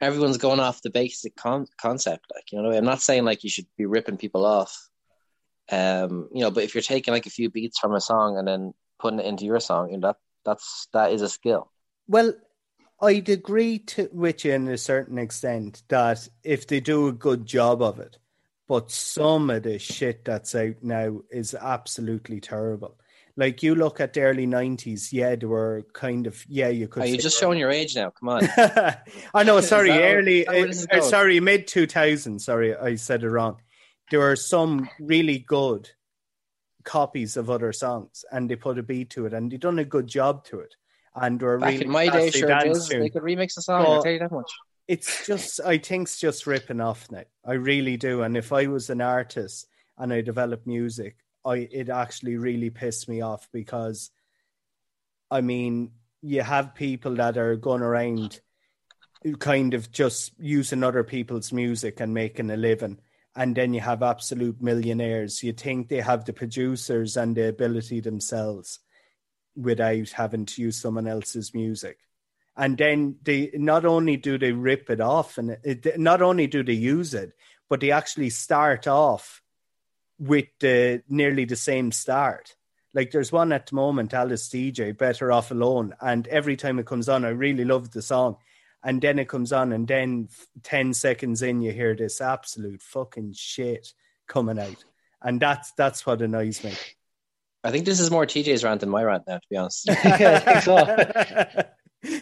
everyone's going off the basic con- concept. Like you know, I'm not saying like you should be ripping people off. Um, you know, but if you're taking like a few beats from a song and then putting it into your song, you know, that that's that is a skill. Well, I'd agree to with you in a certain extent that if they do a good job of it, but some of the shit that's out now is absolutely terrible. Like you look at the early nineties, yeah, they were kind of yeah, you could. Are you just showing your age now? Come on. I know. Sorry, early. is that what this is uh, sorry, mid two thousand. Sorry, I said it wrong. There are some really good copies of other songs, and they put a beat to it, and they've done a good job to it. And were Back really in my day, sure is. They could remix a song. Well, I'll tell you that much. It's just, I think it's just ripping off now. I really do. And if I was an artist and I developed music, I it actually really pissed me off because, I mean, you have people that are going around kind of just using other people's music and making a living. And then you have absolute millionaires. You think they have the producers and the ability themselves without having to use someone else's music and then they not only do they rip it off and it, not only do they use it but they actually start off with the nearly the same start Like there's one at the moment, Alice Deejay, Better Off Alone, and every time it comes on, I really love the song. And then it comes on, and then 10 seconds in, you hear this absolute fucking shit coming out. And that's that's what annoys me. I think this is more TJ's rant than my rant now, to be honest. yeah, I think so.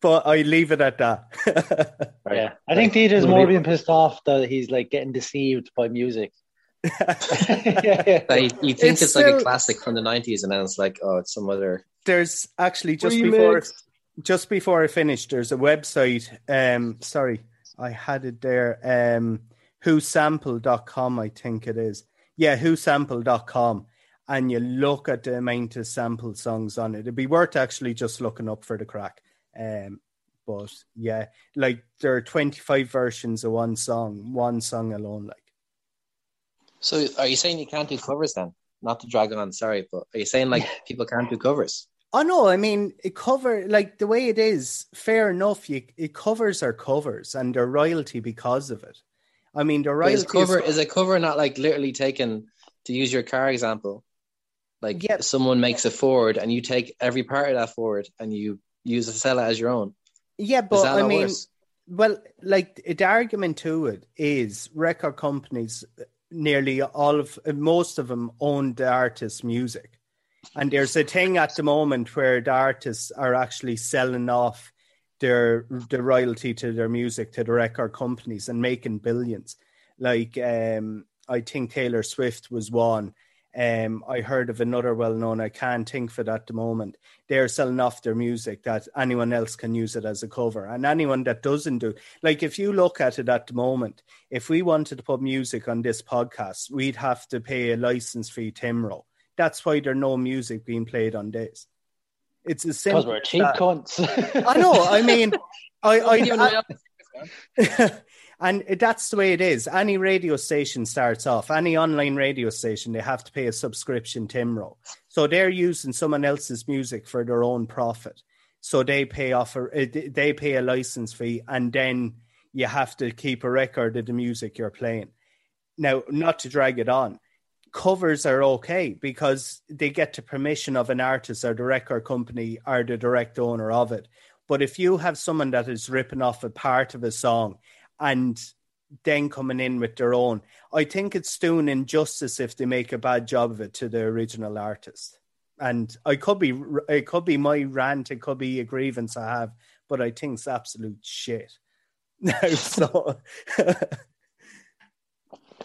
but I leave it at that. Right. Yeah, I think TJ's we'll more being pissed off that he's like getting deceived by music. yeah, yeah. Like, you, you think It's it's, like a classic from the 90s, and then it's like, oh, it's some other. there's actually just Remix. before just before I finish, there's a website. Um, sorry, I had it there. Um, whosample.com, I think it is. Yeah, whosample.com. And you look at the amount of sample songs on it. It'd be worth actually just looking up for the crack. Um, but yeah, like there are 25 versions of one song, one song alone. Like, So are you saying you can't do covers then? Not to drag on, sorry, but are you saying like people can't do covers? Oh no, I mean it cover like the way it is. Fair enough, you it covers our covers and they're royalty because of it. I mean the royalty is cover is a cover not like literally taken to use your car example? Like Yeah. someone makes a Ford and you take every part of that Ford and you use it sell it as your own. yeah, but I mean, worse? well, like the argument to it is record companies, nearly all of most of them own the artist's music, and there's a thing at the moment where the artists are actually selling off their the royalty to their music to the record companies and making billions. Like um, I think Taylor Swift was one. Um, I heard of another well known. I can't think for that at the moment. They're selling off their music that anyone else can use it as a cover, and anyone that doesn't do. Like if you look at it at the moment, if we wanted to put music on this podcast, we'd have to pay a license fee, to IMRO. That's why there's no music being played on this. It's as simple. Because we're cheap that. cunts. I know. I mean, I, I, You I, know, and that's the way it is. Any radio station starts off, any online radio station, they have to pay a subscription to IMRO. So they're using someone else's music for their own profit. So they pay off a, uh, they pay a license fee, and then you have to keep a record of the music you're playing. Now, not to drag it on, covers are okay because they get the permission of an artist or the record company or the direct owner of it. But if you have someone that is ripping off a part of a song and then coming in with their own, I think it's doing injustice if they make a bad job of it to the original artist. And I could be, it could be my rant, it could be a grievance I have, but I think it's absolute shit. Now, so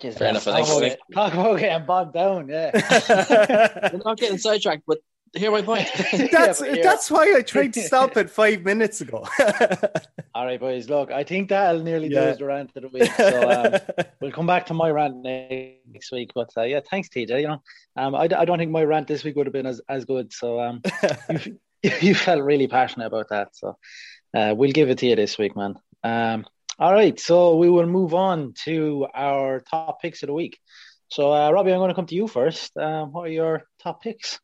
Just, Fair enough, I Talk think- about, it- talk about getting bogged down. Yeah. We're not getting sidetracked, but hear my point. that's Yeah, that's why I tried to stop it five minutes ago. All right, boys. Look, I think that'll nearly do Yeah. us the rant of the week. So um, we'll come back to my rant next week. But uh, yeah, thanks, TJ. You know, um, I, I don't think my rant this week would have been as, as good. So um, you, you felt really passionate about that. So uh, we'll give it to you this week, man. Um, all right, so we will move on to our top picks of the week. So uh, Robbie, I'm going to come to you first. Um, what are your top picks?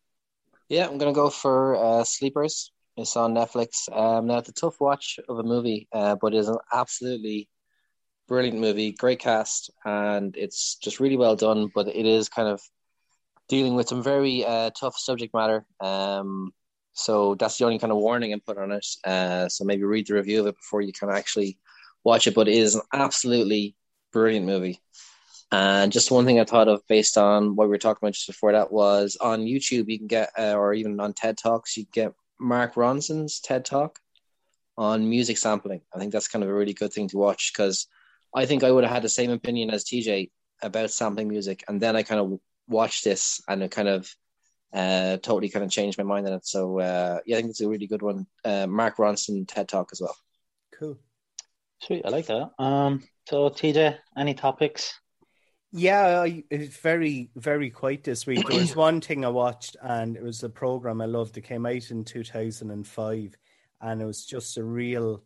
Yeah, I'm gonna go for uh, Sleepers. It's on Netflix. Um, now it's a tough watch of a movie, uh, but it's an absolutely brilliant movie. Great cast, and it's just really well done. But it is kind of dealing with some very uh, tough subject matter. Um, so that's the only kind of warning I'm put on it. Uh, so maybe read the review of it before you can actually watch it. But it is an absolutely brilliant movie. And just one thing I thought of based on what we were talking about just before that was on YouTube, you can get, uh, or even on TED Talks, you get Mark Ronson's TED Talk on music sampling. I think that's kind of a really good thing to watch because I think I would have had the same opinion as TJ about sampling music. And then I kind of watched this and it kind of uh, totally kind of changed my mind on it. So, uh, yeah, I think it's a really good one. Uh, Mark Ronson TED Talk as well. cool. Sweet, I like that. Um, so TJ, any topics? Yeah, it's very, very quiet this week. There was one thing I watched, and it was a program I loved. It came out in 2005, and it was just a real,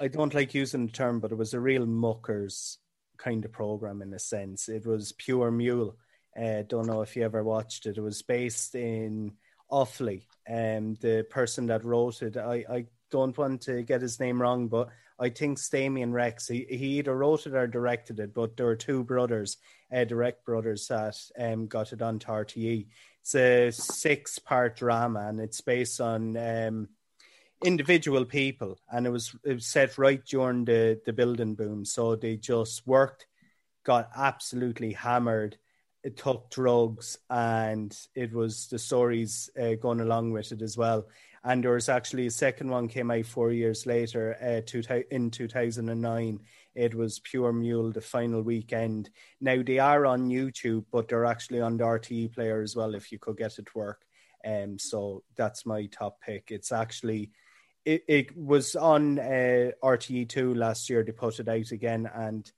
I don't like using the term, but it was a real muckers kind of program in a sense. It was Pure Mule. Uh, don't know if you ever watched it. It was based in Offaly. Um, the person that wrote it, I, I don't want to get his name wrong, but I think Stamion Rex. He, he either wrote it or directed it, but there were two brothers, uh, direct brothers, that um, got it on RTE. It's a six-part drama, and it's based on um, individual people, and it was it was set right during the the building boom. So they just worked, got absolutely hammered, took drugs, and it was the stories uh, going along with it as well. And there was actually a second one came out four years later, uh, two, in two thousand and nine. It was Pure Mule, the final weekend. Now they are on YouTube, but they're actually on the RTE player as well. If you could get it to work, um, so that's my top pick. It's actually it, it was on uh, RTE2 last year. They put it out again, and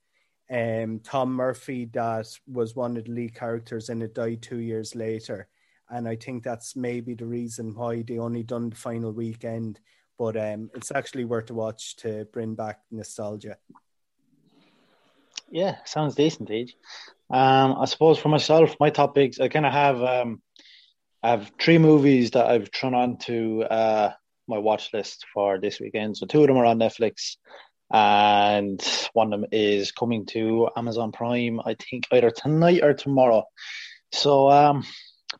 um, Tom Murphy, that was one of the lead characters in it, died two years later. And I think that's maybe the reason why they only done the final weekend. But um, it's actually worth a watch to bring back nostalgia. Yeah, sounds decent, Age. Um, I suppose for myself, my topics, I kind of have um, I have three movies that I've thrown on to uh, my watch list for this weekend. So two of them are on Netflix, and one of them is coming to Amazon Prime. I think either tonight or tomorrow. So um,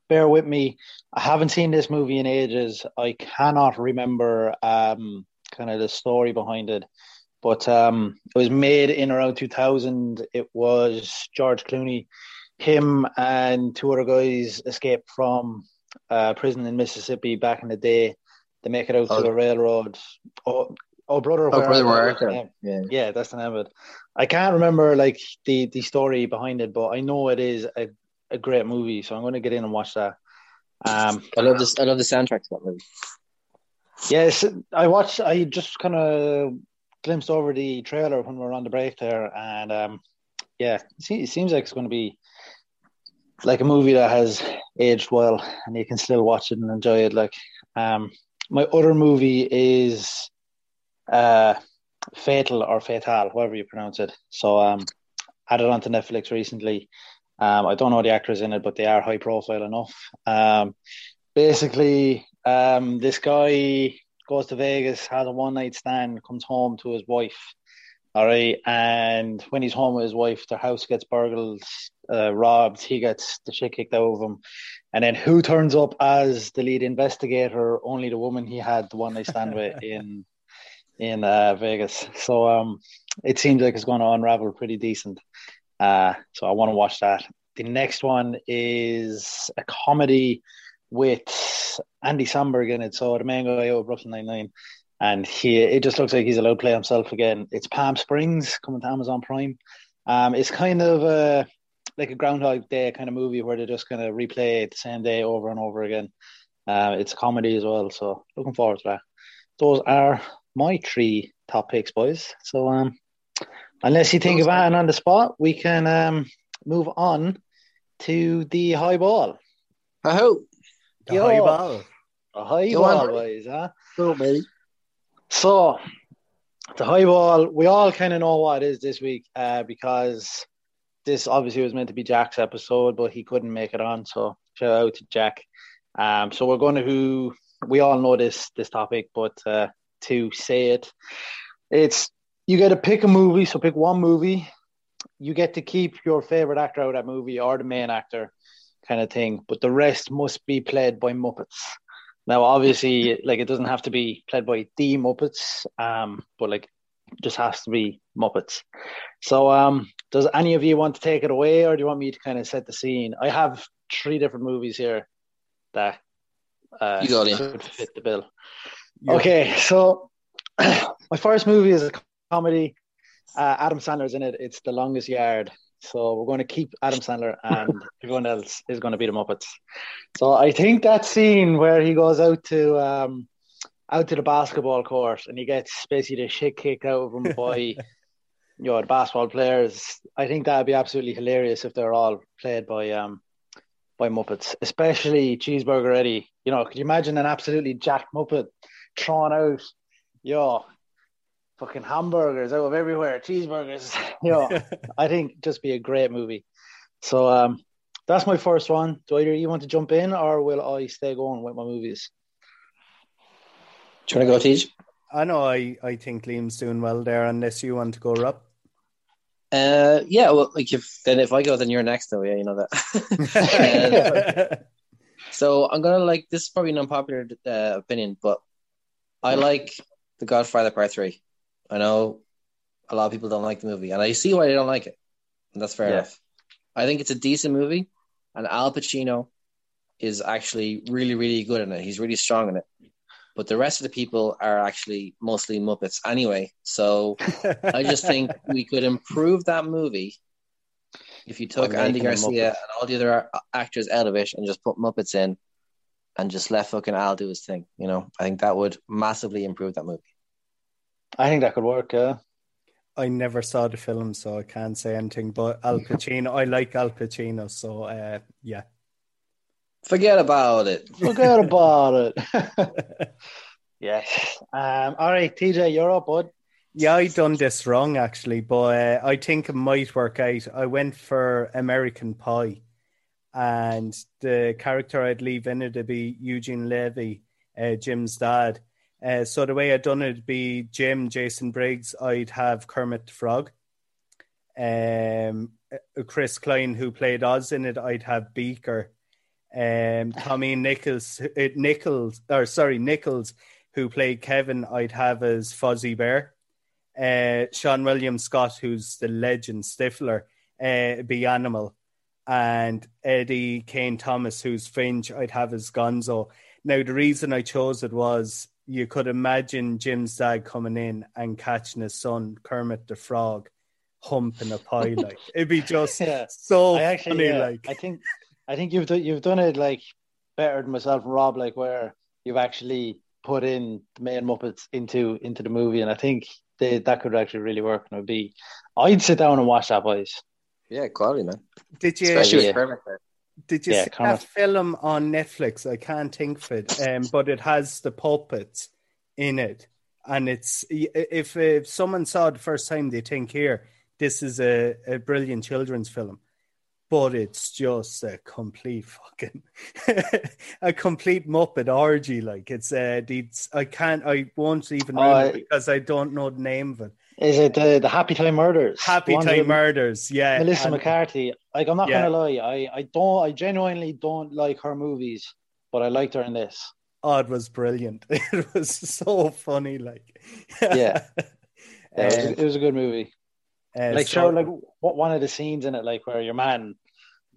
bear with me. I haven't seen this movie in ages. I cannot remember um, kind of the story behind it. But um, it was made in around 2000. It was George Clooney, him, and two other guys escaped from uh, prison in Mississippi back in the day they make it out oh. to the railroad. Oh, oh brother, oh, brother, where yeah. yeah, that's the name of it. I can't remember like the the story behind it, but I know it is a, a great movie, so I'm going to get in and watch that. Um, I love this. I love the soundtrack to that movie. Yes, I watched. I just kind of glimpsed over the trailer when we were on the break there, and um, yeah, it seems like it's going to be like a movie that has aged well, and you can still watch it and enjoy it. Like, um, my other movie is uh, Fatal or Fatal, however you pronounce it. So um, added onto Netflix recently. Um, I don't know the actors in it, but they are high profile enough. Um, basically, um, this guy goes to Vegas, has a one night stand, comes home to his wife. All right, and when he's home with his wife, their house gets burgled, uh, robbed. He gets the shit kicked out of him, and then who turns up as the lead investigator? Only the woman he had the one night stand with in in uh, Vegas. So um, it seems like it's going to unravel pretty decent. Uh, so I want to watch that. The next one is a comedy with Andy Samberg in it. So the main guy out Brooklyn Nine Nine, and he it just looks like he's allowed to play himself again. It's Palm Springs coming to Amazon Prime. Um, it's kind of a like a Groundhog Day kind of movie where they just kind of replay the same day over and over again. Uh, it's a comedy as well, so looking forward to that. Those are my three top picks, boys. So um, unless you think of anything on the spot, we can um, move on to the high ball. I hope. The Yo, high ball. The high Go ball, on. boys, huh? Cool, baby. So the high ball, we all kind of know what it is this week uh, because this obviously was meant to be Jack's episode, but he couldn't make it on. So shout out to Jack. Um, so we're going to who we all know this this topic, but uh, to say it, it's you get to pick a movie. So pick one movie. You get to keep your favorite actor out of that movie or the main actor, kind of thing. But the rest must be played by Muppets. Now, obviously, like it doesn't have to be played by the Muppets, um, but like just has to be Muppets. So, um, does any of you want to take it away, or do you want me to kind of set the scene? I have three different movies here that uh, you got could fit the bill. Yeah. Okay, so my first movie is a comedy. Uh, Adam Sandler's in it. It's The Longest Yard. So we're going to keep Adam Sandler, and everyone else is going to be the Muppets. So I think that scene where he goes out to um, out to the basketball court and he gets basically the shit kicked out of him by you know the basketball players. I think that'd be absolutely hilarious if they're all played by um by Muppets, especially Cheeseburger Eddie. You know, could you imagine an absolutely jack Muppet throwing out, yo, fucking hamburgers out of everywhere, cheeseburgers. You know, I think just be a great movie. So um, that's my first one. Do either you want to jump in, or will I stay going with my movies? Do you want to go, Teach? I know. I, I think Liam's doing well there. Unless you want to go up. Uh, yeah. Well, like if then if I go, then you're next, though. Yeah, you know that. so I'm gonna like this is probably an unpopular uh, opinion, but I like The Godfather Part Three. I know a lot of people don't like the movie, and I see why they don't like it, and that's fair Yeah. enough. I think it's a decent movie, and Al Pacino is actually really, really good in it. He's really strong in it. But the rest of the people are actually mostly Muppets anyway. So I just think we could improve that movie if you took Andy Garcia and all the other actors out of it and just put Muppets in and just let fucking Al do his thing. You know, I think that would massively improve that movie. I think that could work. Yeah. I never saw the film, so I can't say anything. But Al Pacino, I like Al Pacino, so uh, yeah. Forget about it. Forget about it. yes. Um, all right, TJ, you're up, bud. Yeah, I done this wrong actually, but uh, I think it might work out. I went for American Pie, and the character I'd leave in it would be Eugene Levy, uh, Jim's dad. Uh, so the way I'd done it would be Jim, Jason Biggs. I'd have Kermit the Frog. Um, uh, Chris Klein, who played Oz in it, I'd have Beaker. Um, Tommy Nichols, uh, Nichols, or sorry, Nichols, who played Kevin, I'd have as Fozzie Bear uh, Seann William Scott, who's the legend Stifler, uh, be Animal, and Eddie Kaye Thomas, who's Finch, I'd have as Gonzo. Now, the reason I chose it was you could imagine Jim's dad coming in and catching his son, Kermit the Frog, humping a pie. Like it'd be just Yeah. so I actually, funny. yeah, like I think, I think you've done, you've done it like better than myself and Rob, like where you've actually put in the main Muppets into into the movie, and I think they, that could actually really work. And it'd be, I'd sit down and watch that, boys. Yeah, quality, man. did you Especially yeah. with Kermit there. Did you Yeah, see that film on Netflix? I can't think of it, um, but it has the puppets in it, and it's if if someone saw it the first time, they think here this is a, a brilliant children's film, but it's just a complete fucking a complete Muppet orgy. Like it's uh, these I can't I won't even ruin because I don't know the name of it. Is it the the Happy Time Murders? Happy one Time Murders, yeah. Melissa and- McCarthy. Like I'm not Yeah. gonna lie, I I don't I genuinely don't like her movies, but I liked her in this. Oh, it was brilliant. It was so funny. Like, Yeah. Yeah, it, was, Uh, it was a good movie. uh, like so- sure, like what one of the scenes in it, like where your man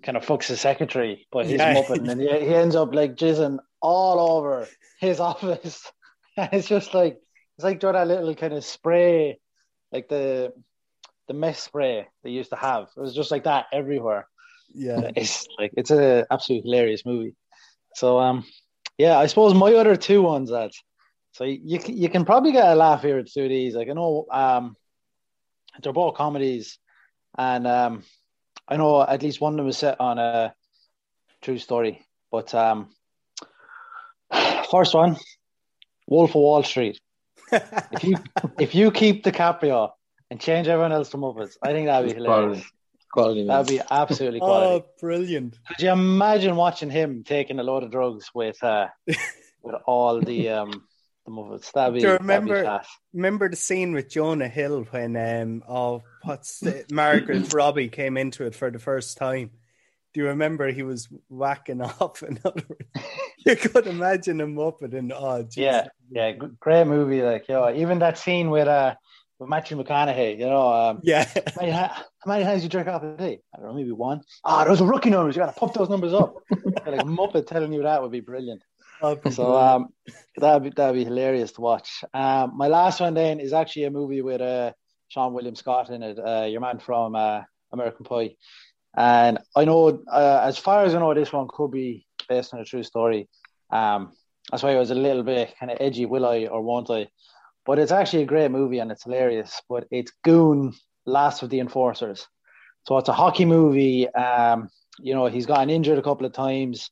kind of fucks his secretary, but he's Yeah. muppet, and he, he ends up like jizzing all over his office, and it's just like it's like doing that little kind of spray, like the the mess spray they used to have. It was just like that everywhere. yeah, It's like it's a absolutely hilarious movie. So um, yeah, I suppose my other two ones that so you you can probably get a laugh here at two of these. Like I know um, they're both comedies, and um, I know at least one of them is set on a true story. But um, first one, Wolf of Wall Street. If you if you keep DiCaprio and change everyone else to Muppets, I think that'd be hilarious. Quality, man. That'd be absolutely quality. oh, brilliant! Could you imagine watching him taking a load of drugs with uh with all the um the Muppets? That'd be, Do you that'd be remember- Remember the scene with Jonah Hill when um, oh, what's the, Margaret Robbie came into it for the first time? Do you remember he was whacking off? In other words, you could imagine him up oh, geez. Yeah, yeah, great movie. Like, yo, even that scene with uh with Matthew McConaughey. You know, um, yeah. how many, how many times you drink off a day? I don't know, maybe one. Ah, those are rookie numbers. You got to pump those numbers up. like a Muppet telling you that would be brilliant. Oh, So um, that'd be that'd be hilarious to watch. Um, my last one then is actually a movie with uh Seann William Scott in it. Uh, your man from uh, American Pie, and I know uh, as far as I know, this one could be based on a true story. Um, that's why I was a little bit kind of edgy. Will I or won't I? But it's actually a great movie and it's hilarious. But it's Goon, Last of the Enforcers. So it's a hockey movie. Um, you know, he's gotten injured a couple of times.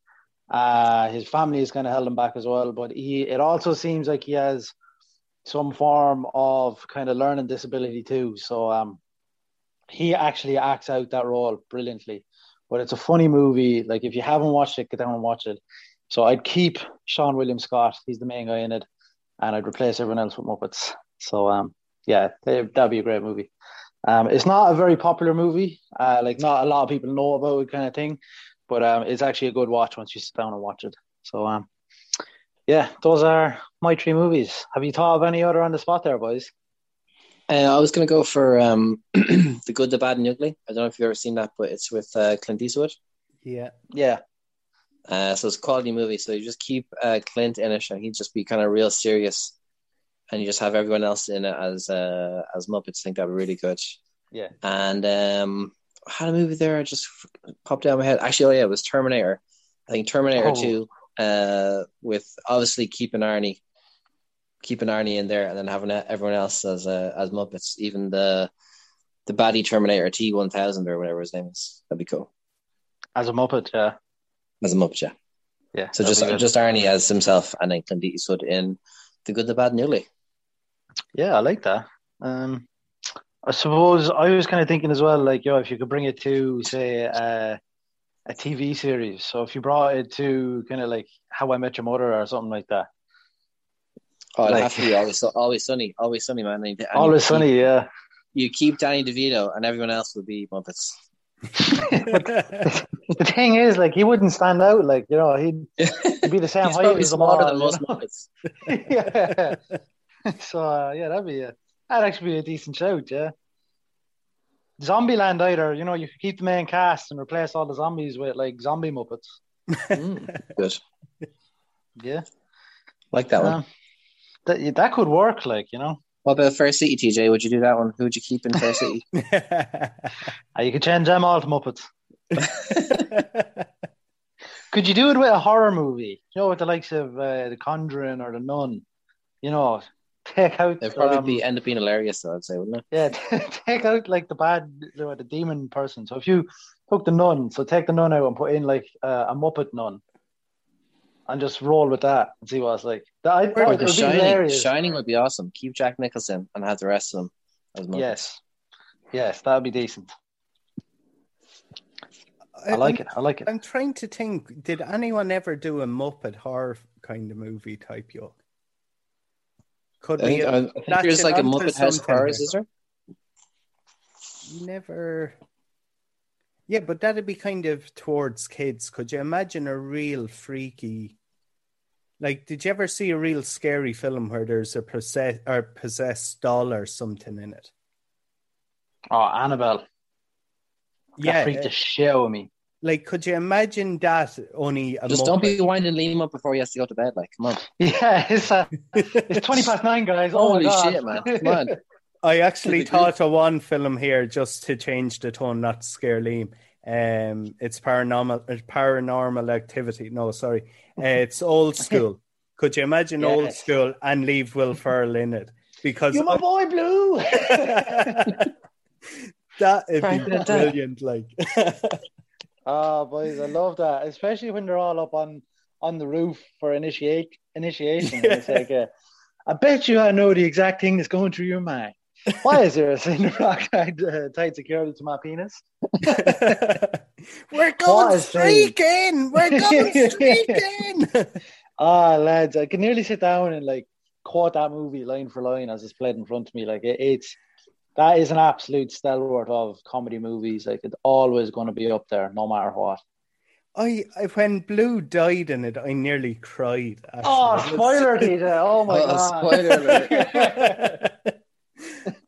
Uh, his family has kind of held him back as well, but he it also seems like he has some form of kind of learning disability too. So um, he actually acts out that role brilliantly. But it's a funny movie. Like if you haven't watched it, get down and watch it. So I'd keep Seann William Scott. He's the main guy in it. and I'd replace everyone else with Muppets. So um, yeah, they, that'd be a great movie. Um, it's not a very popular movie, uh, like not a lot of people know about it, kind of thing, but um, it's actually a good watch once you sit down and watch it. So um, yeah, those are my three movies. Have you thought of any other on the spot there, boys? Uh, I was going to go for um, the Good, the Bad, and the Ugly. I don't know if you've ever seen that, but it's with uh, Clint Eastwood. Yeah. Yeah, Uh, so it's a quality movie. So you just keep uh, Clint in it, and he'd just be kind of real serious, and you just have everyone else in it as uh, as Muppets. I think that'd be really good. yeah. And um, I had a movie there. I just popped down my head. Actually, oh yeah, it was Terminator. I think Terminator Oh. Two, uh, with obviously keeping Arnie, keeping Arnie in there, and then having everyone else as uh, as Muppets. Even the the baddie Terminator T one thousand or whatever his name is. That'd be cool As a Muppet, yeah, as a Muppet. Yeah. yeah. So just just Arnie as himself, and then Clint Eastwood in the Good, the Bad, and the Yeah, I like that. Um, I suppose I was kind of thinking as well, like, yo, if you could bring it to, say, uh, a TV series. So if you brought it to kind of like How I Met Your Mother or something like that. Oh, it'd Like- have to be always always sunny, always sunny, man. And and Always keep- Sunny, yeah. You keep Danny DeVito, and everyone else would be Muppets. The thing is, like, he wouldn't stand out. Like, you know, he'd, he'd be the same He's height probably as them smarter all. than most? Muppets. yeah. So uh, yeah, that'd be a that'd actually be a decent shout, yeah. Zombieland either, you know, you could keep the main cast and replace all the zombies with like zombie Muppets. Mm, good, Yeah. like that one. That that could work, like, you know. What about Fair City, TJ? Would you do that one? Who would you keep in Fair City? Uh, you could change them all to Muppets. Could you do it with a horror movie? You know, with the likes of uh, The Conjuring or The Nun. You know, take out It'd probably um, be end up being hilarious, though. I'd say, wouldn't it? Yeah, take out like the bad, you know, the demon person. So if you took the nun, so take the nun out and put in like uh, a Muppet nun, and just roll with that and see what it's like. That, I, Or that the would be Shining. hilarious. Shining would be awesome. Keep Jack Nicholson and have the rest of them as Muppets. Yes, yes, that would be decent. I like it. I like it. I'm trying to think. Did anyone ever do a Muppet horror kind of movie type yoke? Could I think, we uh, I, think there's like a Muppet House of something Horrors, here? is there? Never. Yeah, but that'd be kind of towards kids. Could you imagine a real freaky? Like, did you ever see a real scary film where there's a possess or possessed doll or something in it? Oh, Annabelle. That Yeah, freaked uh, the shit out of me. like, could you imagine that? Only a Just don't be winding Liam up before he has to go to bed. Like, come on. Yeah, it's uh, it's twenty past nine, guys. Oh Holy God. shit, man. Come on. I actually thought of one film here just to change the tone, not to scare Liam. Um, it's paranormal, uh, paranormal activity. No, sorry, uh, it's old school. Could you imagine Yes. old school and leave Will Ferrell in it? Because You're my boy, Blue. that would Frank be brilliant. Like, Oh, boys, I love that, especially when they're all up on on the roof for initiate initiation. And It's like, uh, I bet you I know the exact thing that's going through your mind. Why is there a cinder rock tied, uh, tied securely to my penis? we're going What a shame. streaking. We're going streaking. Ah, lads, I can nearly sit down and like quote that movie line for line as it's played in front of me. Like it, it's that is an absolute stalwart of comedy movies. Like it's always going to be up there, no matter what. I, I when Blue died in it, I nearly cried. actually. Oh, spoiler, DJ! Oh my Oh, god! spoiler alert.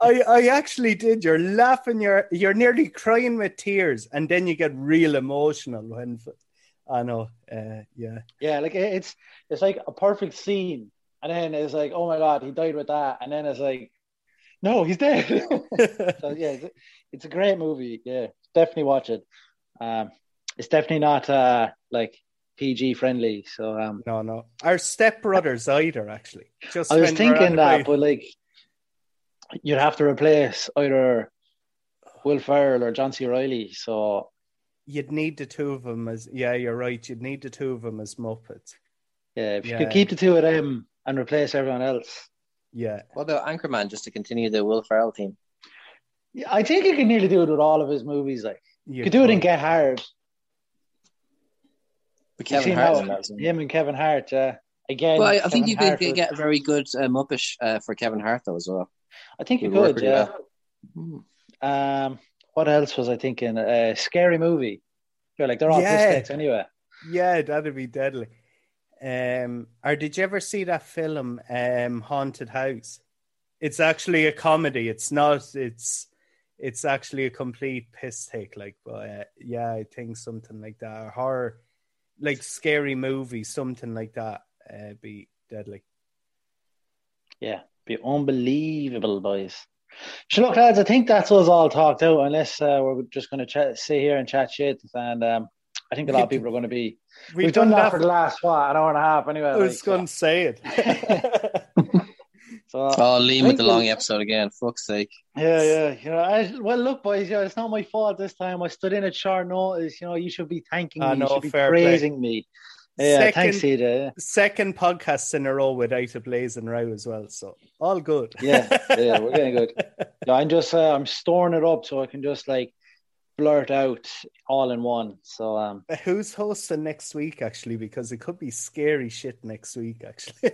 I I actually did. You're laughing. You're you're nearly crying with tears, and then you get real emotional when. I know. Uh, yeah. Yeah, like it's it's like a perfect scene, and then it's like, oh my god, he died with that, and then it's like, no, he's dead. so yeah, it's, it's a great movie. Yeah, definitely watch it. Um, it's definitely not uh like PG friendly. So um, no, no. Our stepbrothers either actually. Just I was thinking that, but like, you'd have to replace either Will Ferrell or John C. Reilly. So you'd need the two of them as. Yeah, you're right. You'd need the two of them as Muppets. yeah, if you Yeah. could keep the two of them and replace everyone else. Yeah. What about Anchorman, just to continue the Will Ferrell theme? Yeah, I think you can nearly do it with all of his movies. Like, you could do it in Get Hard. With You Kevin Hart how- in that. isn't? Him and Kevin Hart, yeah. again. Well, I, I think you could Hart get a very good uh, Muppish uh, for Kevin Hart though as well. I think you Would could, yeah. well. Um, what else was I thinking? A scary movie. You're like they're all Yeah. piss takes anyway. Yeah, that'd be deadly. Um, or did you ever see that film, um, Haunted House? It's actually a comedy. It's not. It's it's actually a complete piss take. Like, but uh, yeah, I think something like that, or horror, like scary movie, something like that, uh, be deadly. Yeah, be unbelievable, boys. So look, lads, I think that's us all talked out. Unless uh, we're just going to chat, sit here and chat shit, and um, I think a lot of people are going to be. We've, done, that for the last what an hour and a half anyway. I was like, going to say it. so, so Oh, Liam with the long episode again. Fuck's sake. Yeah, yeah. You know, I, well, look, boys. Yeah, it's not my fault this time. I stood in at short notice. You know, you should be thanking me. I you should be fair play. me. Yeah, Second- thanks, Ida. Second podcast in a row without a blazing row as well, so all good. Yeah, yeah, we're getting good. Yeah, I'm just, uh, I'm storing it up so I can just like blurt out all in one. So, um, Who's hosting next week, actually? Because it could be scary shit next week, actually.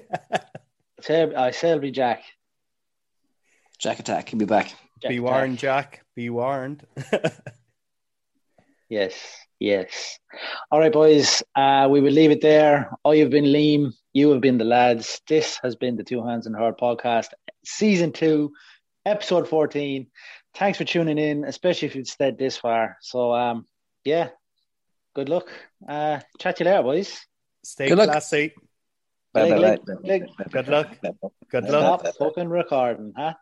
say, I say it'll be Jack. Jack Attack, he'll be back. Jack be Jack. warned, Jack. Be warned. Yes, yes. All right, boys. Uh, we will leave it there. I have been Liam. You have been the lads. This has been the Two Hands on the Hurl podcast, season two, episode fourteen. Thanks for tuning in, especially if you've stayed this far. So, um, yeah, good luck. Uh, chat to you later, boys. Stay Good luck. classy. Bye, Leg, bye, bye, bye, bye, Good luck. bye, bye, Good luck. bye, Stop fucking recording, huh?